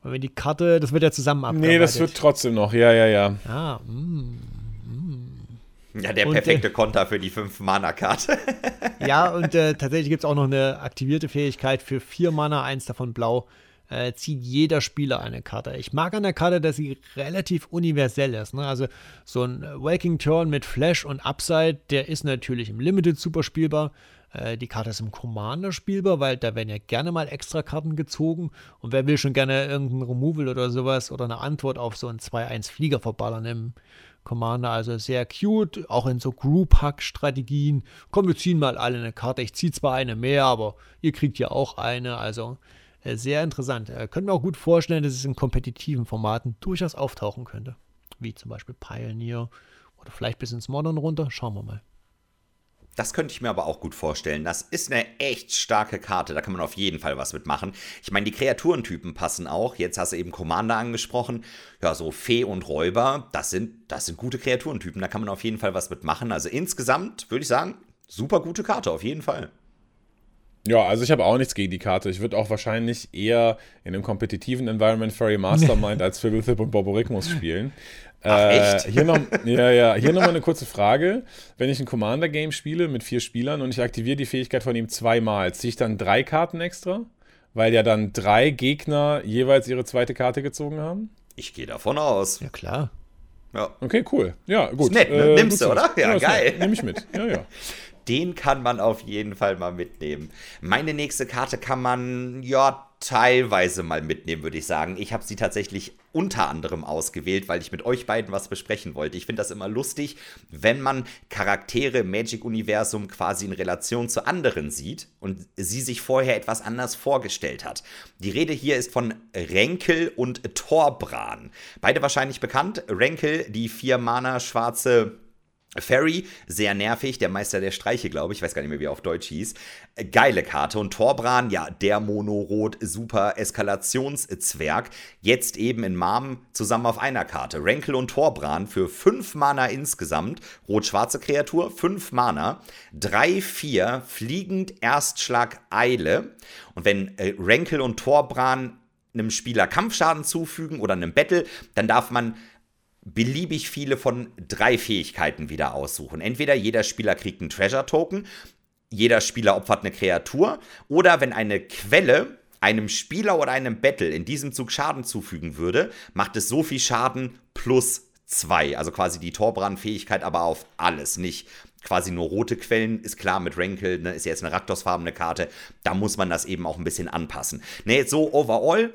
Weil wenn die Karte, das wird ja zusammen abgearbeitet. Nee, das wird trotzdem noch, ja, ja, ja. Ah, mm, mm. Ja, der perfekte und, äh, Konter für die 5-Mana-Karte. ja, und äh, tatsächlich gibt es auch noch eine aktivierte Fähigkeit für 4 Mana, eins davon blau äh, zieht jeder Spieler eine Karte. Ich mag an der Karte, dass sie relativ universell ist. Ne? Also so ein Waking Turn mit Flash und Upside, der ist natürlich im Limited super spielbar. Äh, die Karte ist im Commander spielbar, weil da werden ja gerne mal extra Karten gezogen. Und wer will schon gerne irgendein Removal oder sowas oder eine Antwort auf so einen 2-1-Flieger verballern im Commander, also sehr cute, auch in so Group-Hack-Strategien. Komm, wir ziehen mal alle eine Karte. Ich ziehe zwar eine mehr, aber ihr kriegt ja auch eine. Also äh, sehr interessant. Äh, können wir auch gut vorstellen, dass es in kompetitiven Formaten durchaus auftauchen könnte. Wie zum Beispiel Pioneer oder vielleicht bis ins Modern runter. Schauen wir mal. Das könnte ich mir aber auch gut vorstellen. Das ist eine echt starke Karte. Da kann man auf jeden Fall was mitmachen. Ich meine, die Kreaturentypen passen auch. Jetzt hast du eben Commander angesprochen. Ja, so Fee und Räuber, das sind, das sind gute Kreaturentypen. Da kann man auf jeden Fall was mitmachen. Also insgesamt würde ich sagen, super gute Karte, auf jeden Fall. Ja, also ich habe auch nichts gegen die Karte. Ich würde auch wahrscheinlich eher in einem kompetitiven Environment Furry Mastermind als Fibblethip und Borborygmus spielen. Ach, äh, echt? hier noch, ja, ja, hier nochmal eine kurze Frage. Wenn ich ein Commander-Game spiele mit vier Spielern und ich aktiviere die Fähigkeit von ihm zweimal, ziehe ich dann drei Karten extra? Weil ja dann drei Gegner jeweils ihre zweite Karte gezogen haben? Ich gehe davon aus. Ja, klar. Ja. Okay, cool. Ja, gut. Ist nett, ne? Äh, Nimmst du, oder? Ja, ja geil. Nehme ich mit. Ja, ja. den kann man auf jeden Fall mal mitnehmen. Meine nächste Karte kann man, ja, teilweise mal mitnehmen, würde ich sagen. Ich habe sie tatsächlich unter anderem ausgewählt, weil ich mit euch beiden was besprechen wollte. Ich finde das immer lustig, wenn man Charaktere im Magic-Universum quasi in Relation zu anderen sieht und sie sich vorher etwas anders vorgestellt hat. Die Rede hier ist von Renkel und Torbran. Beide wahrscheinlich bekannt. Renkel, die vier Mana schwarze Ferry, sehr nervig, der Meister der Streiche, glaube ich, weiß gar nicht mehr, wie er auf Deutsch hieß. Geile Karte. Und Torbran, ja, der Monorot, super Eskalationszwerg. Jetzt eben in Marm zusammen auf einer Karte. Renkel und Torbran für 5 Mana insgesamt. Rot-schwarze Kreatur, 5 Mana. 3-4, fliegend Erstschlag Eile. Und wenn äh, Renkel und Torbran einem Spieler Kampfschaden zufügen oder einem Battle, dann darf man beliebig viele von drei Fähigkeiten wieder aussuchen. Entweder jeder Spieler kriegt einen Treasure Token, jeder Spieler opfert eine Kreatur oder wenn eine Quelle einem Spieler oder einem Battle in diesem Zug Schaden zufügen würde, macht es so viel Schaden plus zwei. Also quasi die Torbrand-Fähigkeit, aber auf alles, nicht quasi nur rote Quellen. Ist klar, mit Rankle ne, ist jetzt eine Raktos-farbene Karte. Da muss man das eben auch ein bisschen anpassen. Ne, so overall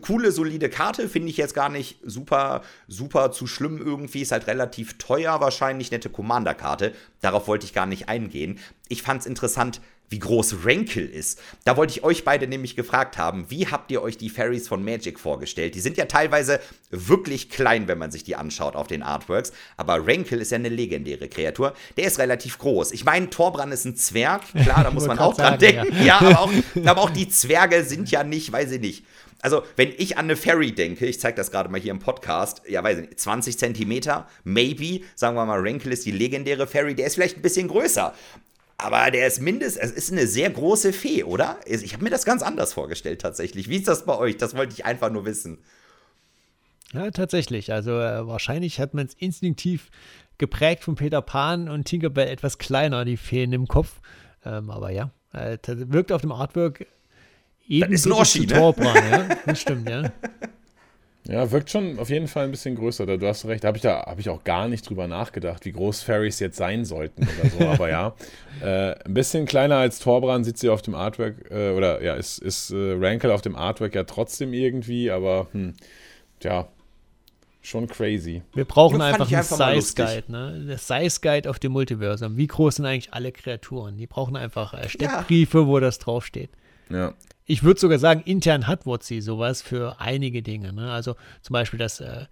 coole, solide Karte, finde ich jetzt gar nicht super, super zu schlimm irgendwie. Ist halt relativ teuer wahrscheinlich, nette Commander-Karte. Darauf wollte ich gar nicht eingehen. Ich fand es interessant, wie groß Rankle ist. Da wollte ich euch beide nämlich gefragt haben, wie habt ihr euch die Fairies von Magic vorgestellt? Die sind ja teilweise wirklich klein, wenn man sich die anschaut auf den Artworks, aber Rankle ist ja eine legendäre Kreatur. Der ist relativ groß. Ich meine, Torbran ist ein Zwerg, klar, da muss man auch dran sagen, denken. Ja, ja aber, auch, aber auch die Zwerge sind ja nicht, weiß ich nicht. Also, wenn ich an eine Fairy denke, ich zeige das gerade mal hier im Podcast, ja, weiß ich nicht, 20 Zentimeter, maybe, sagen wir mal, Rankle ist die legendäre Fairy, der ist vielleicht ein bisschen größer. Aber der ist mindestens, es ist eine sehr große Fee, oder? Ich habe mir das ganz anders vorgestellt tatsächlich. Wie ist das bei euch? Das wollte ich einfach nur wissen. Ja, tatsächlich. Also äh, wahrscheinlich hat man es instinktiv geprägt von Peter Pan und Tinkerbell etwas kleiner, die Feen im Kopf. Ähm, aber ja, äh, wirkt auf dem Artwork eben das ist ein Oschi, ne? Torbran, ja? Das stimmt, ja. Ja, wirkt schon auf jeden Fall ein bisschen größer. Du hast recht, da habe ich, hab ich auch gar nicht drüber nachgedacht, wie groß Fairies jetzt sein sollten oder so. Aber ja, äh, ein bisschen kleiner als Torbran sieht sie auf dem Artwork, äh, oder ja, ist, ist äh, Rankle auf dem Artwork ja trotzdem irgendwie, aber hm, ja, schon crazy. Wir brauchen einfach einen Size Guide, ne? Der Size Guide auf dem Multiversum. Wie groß sind eigentlich alle Kreaturen? Die brauchen einfach äh, Steckbriefe, ja. wo das draufsteht. Ja ich würde sogar sagen, intern hat WotC sowas für einige Dinge. Ne? Also zum Beispiel, dass äh,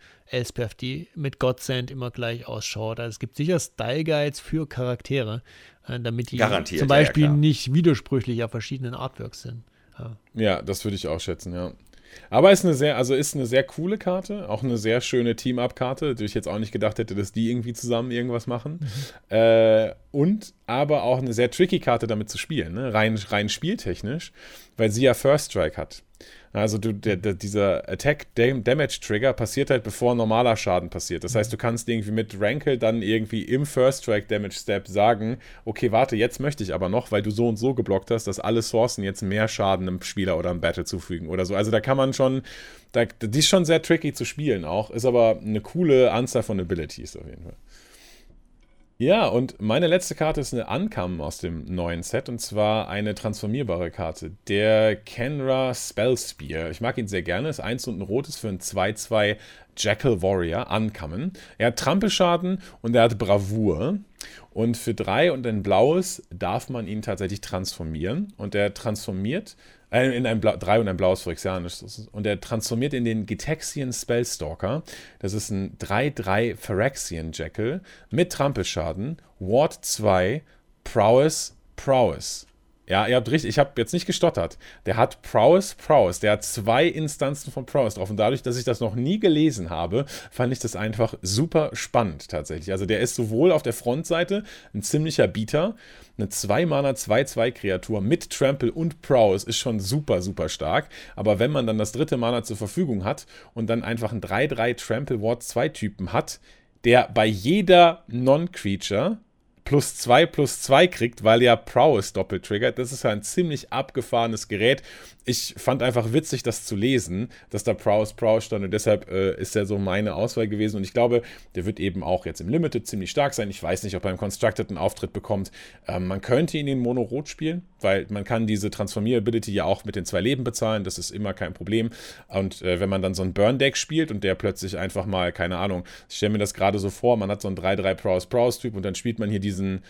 die mit Godsend immer gleich ausschaut. Also es gibt sicher Style Guides für Charaktere, äh, damit die Garantiert, zum Beispiel ja, nicht widersprüchlich auf verschiedenen Artworks sind. Ja, ja das würde ich auch schätzen, ja. Aber ist eine sehr, also ist eine sehr coole Karte, auch eine sehr schöne Team-Up-Karte, die ich jetzt auch nicht gedacht hätte, dass die irgendwie zusammen irgendwas machen. Mhm. Äh, und aber auch eine sehr tricky Karte damit zu spielen, ne? rein, rein spieltechnisch, weil sie ja First Strike hat. Also du, der, der, dieser Attack Damage Trigger passiert halt, bevor normaler Schaden passiert. Das heißt, du kannst irgendwie mit Rankle dann irgendwie im First Strike Damage Step sagen, okay, warte, jetzt möchte ich aber noch, weil du so und so geblockt hast, dass alle Sourcen jetzt mehr Schaden einem Spieler oder einem Battle zufügen oder so. Also da kann man schon, da, die ist schon sehr tricky zu spielen auch, ist aber eine coole Anzahl von Abilities auf jeden Fall. Ja, und meine letzte Karte ist eine Ankam aus dem neuen Set und zwar eine transformierbare Karte. Der Kenra Spellspear. Ich mag ihn sehr gerne. Ist eins und ein rotes für ein 2-2 Jackal Warrior. Ankommen. Er hat Trampelschaden und er hat Bravour. Und für drei und ein blaues darf man ihn tatsächlich transformieren. Und er transformiert in ein Bla 3 und ein blaues Phyrexianisch. Und er transformiert in den Gitaxian Spellstalker. Das ist ein 3-3 Phyrexian Jackal mit Trampelschaden, Ward 2, Prowess, Prowess. Ja, ihr habt richtig, ich habe jetzt nicht gestottert. Der hat Prowess, Prowess. Der hat zwei Instanzen von Prowess drauf. Und dadurch, dass ich das noch nie gelesen habe, fand ich das einfach super spannend tatsächlich. Also der ist sowohl auf der Frontseite ein ziemlicher Beater, eine 2-Mana 2-2-Kreatur mit Trample und Prowess ist schon super, super stark. Aber wenn man dann das dritte Mana zur Verfügung hat und dann einfach einen 3-3 Trample Ward 2 Typen hat, der bei jeder Non-Creature plus 2 plus 2 kriegt, weil ja Prowess doppelt triggert. Das ist ja ein ziemlich abgefahrenes Gerät. Ich fand einfach witzig, das zu lesen, dass da Prowess Prowess stand und deshalb äh, ist er so meine Auswahl gewesen. Und ich glaube, der wird eben auch jetzt im Limited ziemlich stark sein. Ich weiß nicht, ob er im Constructed einen Auftritt bekommt. Ähm, man könnte ihn in Mono-Rot spielen, weil man kann diese Transformier-Ability ja auch mit den zwei Leben bezahlen. Das ist immer kein Problem. Und äh, wenn man dann so ein Burn-Deck spielt und der plötzlich einfach mal, keine Ahnung, ich stelle mir das gerade so vor, man hat so einen 3-3 Prowess Prowess Typ und dann spielt man hier diese diesen,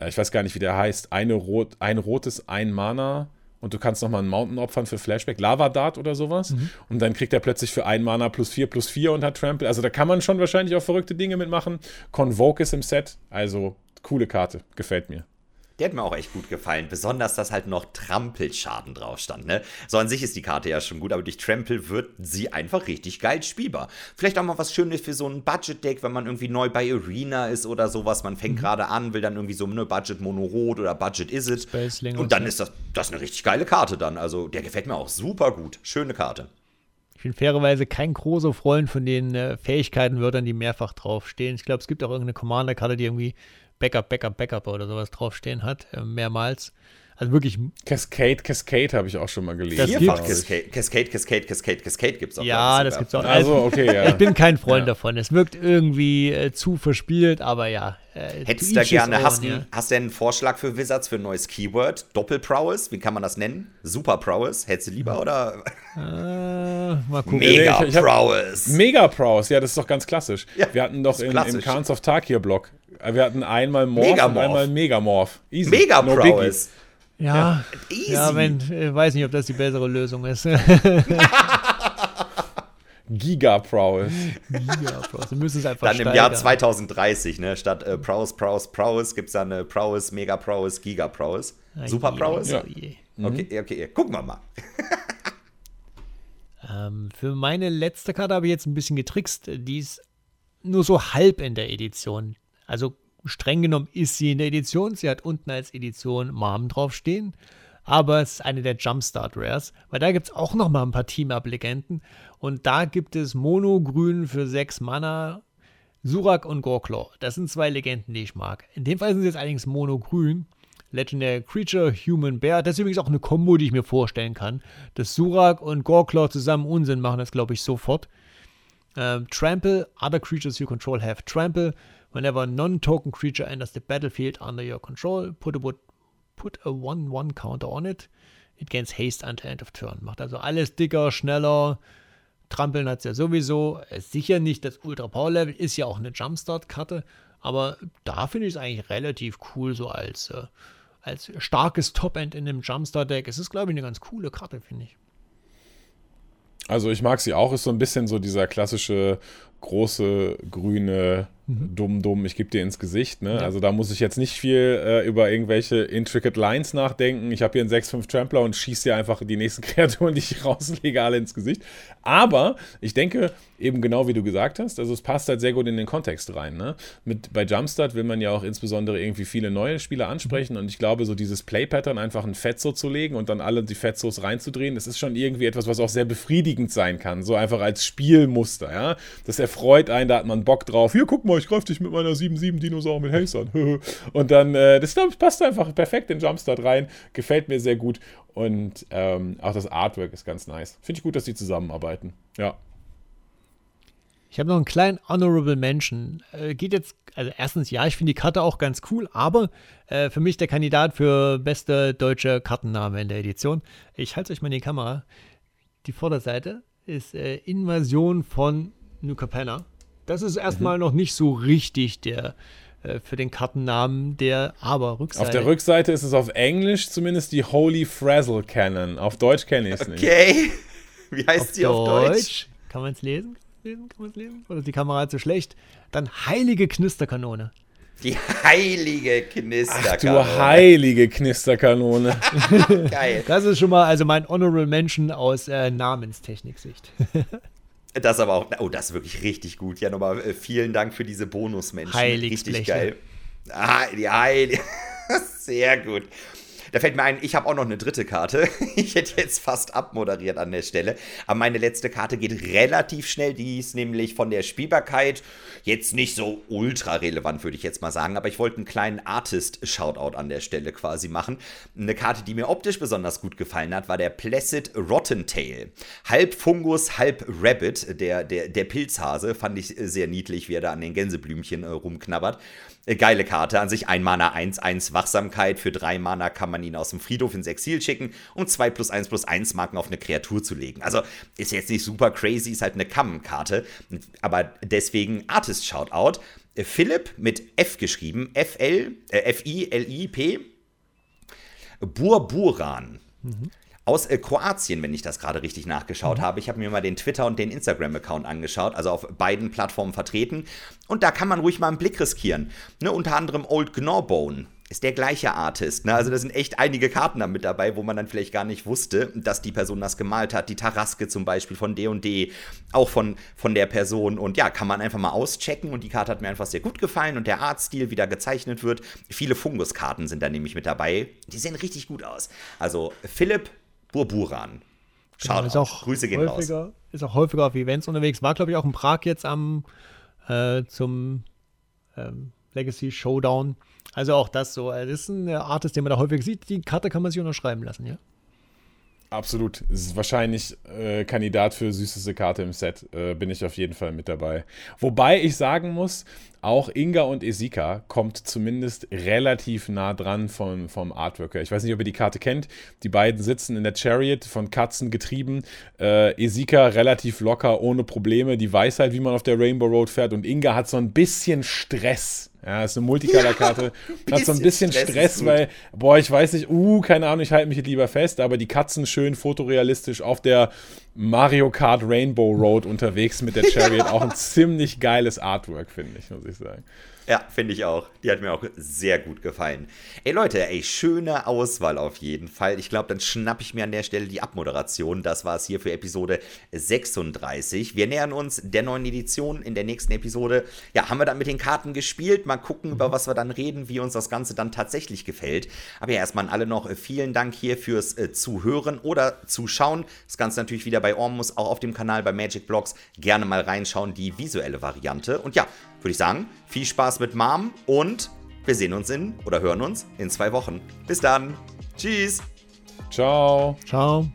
äh, ich weiß gar nicht, wie der heißt, eine Rot, ein rotes, ein Mana und du kannst nochmal einen Mountain opfern für Flashback, Lava Dart oder sowas. Mhm. Und dann kriegt er plötzlich für ein Mana plus 4 plus 4 und hat Trample. Also da kann man schon wahrscheinlich auch verrückte Dinge mitmachen. Convoke ist im Set, also coole Karte, gefällt mir. Der hat mir auch echt gut gefallen. Besonders, dass halt noch Trampelschaden drauf stand. Ne? So an sich ist die Karte ja schon gut, aber durch Trample wird sie einfach richtig geil spielbar. Vielleicht auch mal was Schönes für so ein Budget-Deck, wenn man irgendwie neu bei Arena ist oder sowas. Man fängt mhm. gerade an, will dann irgendwie so eine Budget Mono Rot oder Budget Is It. Und dann ist das, das eine richtig geile Karte dann. Also der gefällt mir auch super gut. Schöne Karte. Ich bin fairerweise kein großer Freund von den äh, Fähigkeitenwörtern, die mehrfach draufstehen. Ich glaube, es gibt auch irgendeine Commander-Karte, die irgendwie Backup, Backup, Backup oder sowas draufstehen hat, äh, mehrmals. Also wirklich. Cascade, Cascade habe ich auch schon mal gelesen. Vierfach Cascade, Cascade, Cascade, Cascade, Cascade gibt es auch. Ja, das gibt es auch. Also, okay, ja. Ich bin kein Freund ja. davon. Es wirkt irgendwie äh, zu verspielt, aber ja. Äh, Hättest du da gerne, hast, ja. hast du einen Vorschlag für Wizards für ein neues Keyword? Doppel-Prowess, wie kann man das nennen? Super-Prowess, hättest du lieber oder? Äh, mal gucken. Mega-Prowess. Mega-Prowess, ja, das ist doch ganz klassisch. Ja, Wir hatten doch in, im Khans of Tarkir-Blog wir hatten einmal Morph Megamorph. und einmal Megamorph. Easy. Mega no Prowess. Ja, ja, ja wenn, ich äh, weiß nicht, ob das die bessere Lösung ist. Giga Prowess. Giga Prowess. Du müsstest einfach Dann steigern. im Jahr 2030, ne, statt äh, Prowess, Prowess, Prowess gibt es dann äh, Prowess, Mega Prowess, Giga Prowess. Super Prowess? Ja. Mhm. Okay, okay, gucken wir mal. ähm, für meine letzte Karte habe ich jetzt ein bisschen getrickst. Die ist nur so halb in der Edition. Also streng genommen ist sie in der Edition. Sie hat unten als Edition Mom draufstehen. Aber es ist eine der Jumpstart Rares, weil da gibt es auch noch mal ein paar Team-Up-Legenden. Und da gibt es Mono-Grün für 6 Mana, Surak und Gorklaw. Das sind zwei Legenden, die ich mag. In dem Fall sind sie jetzt allerdings Mono-Grün. Legendary Creature, Human Bear. Das ist übrigens auch eine Kombo, die ich mir vorstellen kann. Dass Surak und Gorklaw zusammen Unsinn machen, das glaube ich sofort. Uh, trample, other creatures you control have trample. Whenever a non-token creature enters the battlefield under your control, put a, put a 1-1 counter on it. It gains haste until end of turn. Macht also alles dicker, schneller. Trampeln hat es ja sowieso. Ist sicher nicht das Ultra Power Level, ist ja auch eine Jumpstart-Karte. Aber da finde ich es eigentlich relativ cool, so als, äh, als starkes Top-End in einem Jumpstart-Deck. Es ist, glaube ich, eine ganz coole Karte, finde ich. Also ich mag sie auch, ist so ein bisschen so dieser klassische große grüne mhm. dumm dumm, ich gebe dir ins Gesicht. Ne? Ja. Also da muss ich jetzt nicht viel äh, über irgendwelche intricate Lines nachdenken. Ich habe hier einen 6-5 Trampler und schieße dir einfach die nächsten Kreaturen, die ich rauslege, alle ins Gesicht. Aber ich denke, eben genau wie du gesagt hast, also es passt halt sehr gut in den Kontext rein. Ne? Mit, bei Jumpstart will man ja auch insbesondere irgendwie viele neue Spieler ansprechen und ich glaube, so dieses Play-Pattern einfach ein Fetzo zu legen und dann alle die Fetzos reinzudrehen, das ist schon irgendwie etwas, was auch sehr befriedigend sein kann, so einfach als Spielmuster. Ja? Das erfreut einen, da hat man Bock drauf. Hier, guck mal, ich greife dich mit meiner 7-7 Dinosaur mit Haze an. und dann, äh, das passt einfach perfekt in Jumpstart rein, gefällt mir sehr gut und ähm, auch das Artwork ist ganz nice. Finde ich gut, dass die zusammenarbeiten. Ja. Ich habe noch einen kleinen Honorable Mention. Äh, geht jetzt, also erstens, ja, ich finde die Karte auch ganz cool, aber äh, für mich der Kandidat für beste deutsche Kartenname in der Edition. Ich halte euch mal in die Kamera. Die Vorderseite ist äh, Invasion von New Capenna. Das ist erstmal mhm. noch nicht so richtig der äh, für den Kartennamen der aber Rückseite. Auf der Rückseite ist es auf Englisch zumindest die Holy Frazzle Cannon. Auf Deutsch kenne ich es nicht. Okay. Wie heißt auf die auf Deutsch? Deutsch? Kann man es lesen? lesen? Kann man es lesen? Oder ist die Kamera zu schlecht? Dann heilige Knisterkanone. Die heilige Knisterkanone. Ach, du heilige Knisterkanone. Geil. Das ist schon mal also mein Honorable Mention aus äh, Namenstechnik-Sicht. Das aber auch, oh, das ist wirklich richtig gut. Ja, nochmal äh, vielen Dank für diese Bonusmenschen. Richtig geil. Ah, die Heilige. Sehr gut. Da fällt mir ein, ich habe auch noch eine dritte Karte. Ich hätte jetzt fast abmoderiert an der Stelle. Aber meine letzte Karte geht relativ schnell. Die ist nämlich von der Spielbarkeit jetzt nicht so ultra relevant, würde ich jetzt mal sagen. Aber ich wollte einen kleinen Artist-Shoutout an der Stelle quasi machen. Eine Karte, die mir optisch besonders gut gefallen hat, war der Placid Rottentail. Halb Fungus, halb Rabbit, der, der, der Pilzhase. Fand ich sehr niedlich, wie er da an den Gänseblümchen äh, rumknabbert. Äh, geile Karte an sich. Ein Mana 1, 1 Wachsamkeit. Für drei Mana kann man ihn aus dem Friedhof ins Exil schicken und 2 plus 1 plus 1 Marken auf eine Kreatur zu legen. Also ist jetzt nicht super crazy, ist halt eine Kammenkarte. Aber deswegen Artist Shoutout. Äh, Philipp mit F geschrieben. F-L, äh, F-I-L-I-P. Burburan. Mhm aus äh, Kroatien, wenn ich das gerade richtig nachgeschaut mhm. habe. Ich habe mir mal den Twitter- und den Instagram-Account angeschaut, also auf beiden Plattformen vertreten. Und da kann man ruhig mal einen Blick riskieren. Ne, unter anderem Old Gnorbone ist der gleiche Artist. Ne? Also da sind echt einige Karten da mit dabei, wo man dann vielleicht gar nicht wusste, dass die Person das gemalt hat. Die Taraske zum Beispiel von D&D, &D, auch von, von der Person. Und ja, kann man einfach mal auschecken. Und die Karte hat mir einfach sehr gut gefallen. Und der Artstil, wie da gezeichnet wird. Viele Funguskarten sind da nämlich mit dabei. Die sehen richtig gut aus. Also Philipp Burburan. Schade. Genau, Grüße gehen häufiger, raus. Ist auch häufiger auf Events unterwegs. War, glaube ich, auch in Prag jetzt am äh, zum ähm, Legacy Showdown. Also auch das so. Das ist ein Artist, den man da häufig sieht. Die Karte kann man sich unterschreiben lassen, ja. Absolut. Ist wahrscheinlich äh, Kandidat für süßeste Karte im Set. Äh, bin ich auf jeden Fall mit dabei. Wobei ich sagen muss, auch Inga und Esika kommt zumindest relativ nah dran vom, vom Artwork Ich weiß nicht, ob ihr die Karte kennt. Die beiden sitzen in der Chariot von Katzen getrieben. Äh, Esika relativ locker, ohne Probleme. Die weiß halt, wie man auf der Rainbow Road fährt. Und Inga hat so ein bisschen Stress Ja, ist eine Multicolor-Karte. Hat so ein bisschen Stress, Stress weil, boah, ich weiß nicht, uh, keine Ahnung, ich halte mich lieber fest, aber die Katzen schön fotorealistisch auf der Mario Kart Rainbow Road unterwegs mit der Chariot. Ja. Auch ein ziemlich geiles Artwork, finde ich, muss ich sagen. Ja, finde ich auch. Die hat mir auch sehr gut gefallen. Ey Leute, ey, schöne Auswahl auf jeden Fall. Ich glaube, dann schnappe ich mir an der Stelle die Abmoderation. Das war es hier für Episode 36. Wir nähern uns der neuen Edition in der nächsten Episode. Ja, haben wir dann mit den Karten gespielt. Mal gucken, über was wir dann reden, wie uns das Ganze dann tatsächlich gefällt. Aber ja, erstmal an alle noch äh, vielen Dank hier fürs äh, Zuhören oder Zuschauen. Das Ganze natürlich wieder bei Ormus, auch auf dem Kanal bei Magic Blogs. Gerne mal reinschauen, die visuelle Variante. Und ja, würde ich sagen, viel Spaß mit Mom und wir sehen uns in oder hören uns in zwei Wochen. Bis dann. Tschüss. Ciao. Ciao.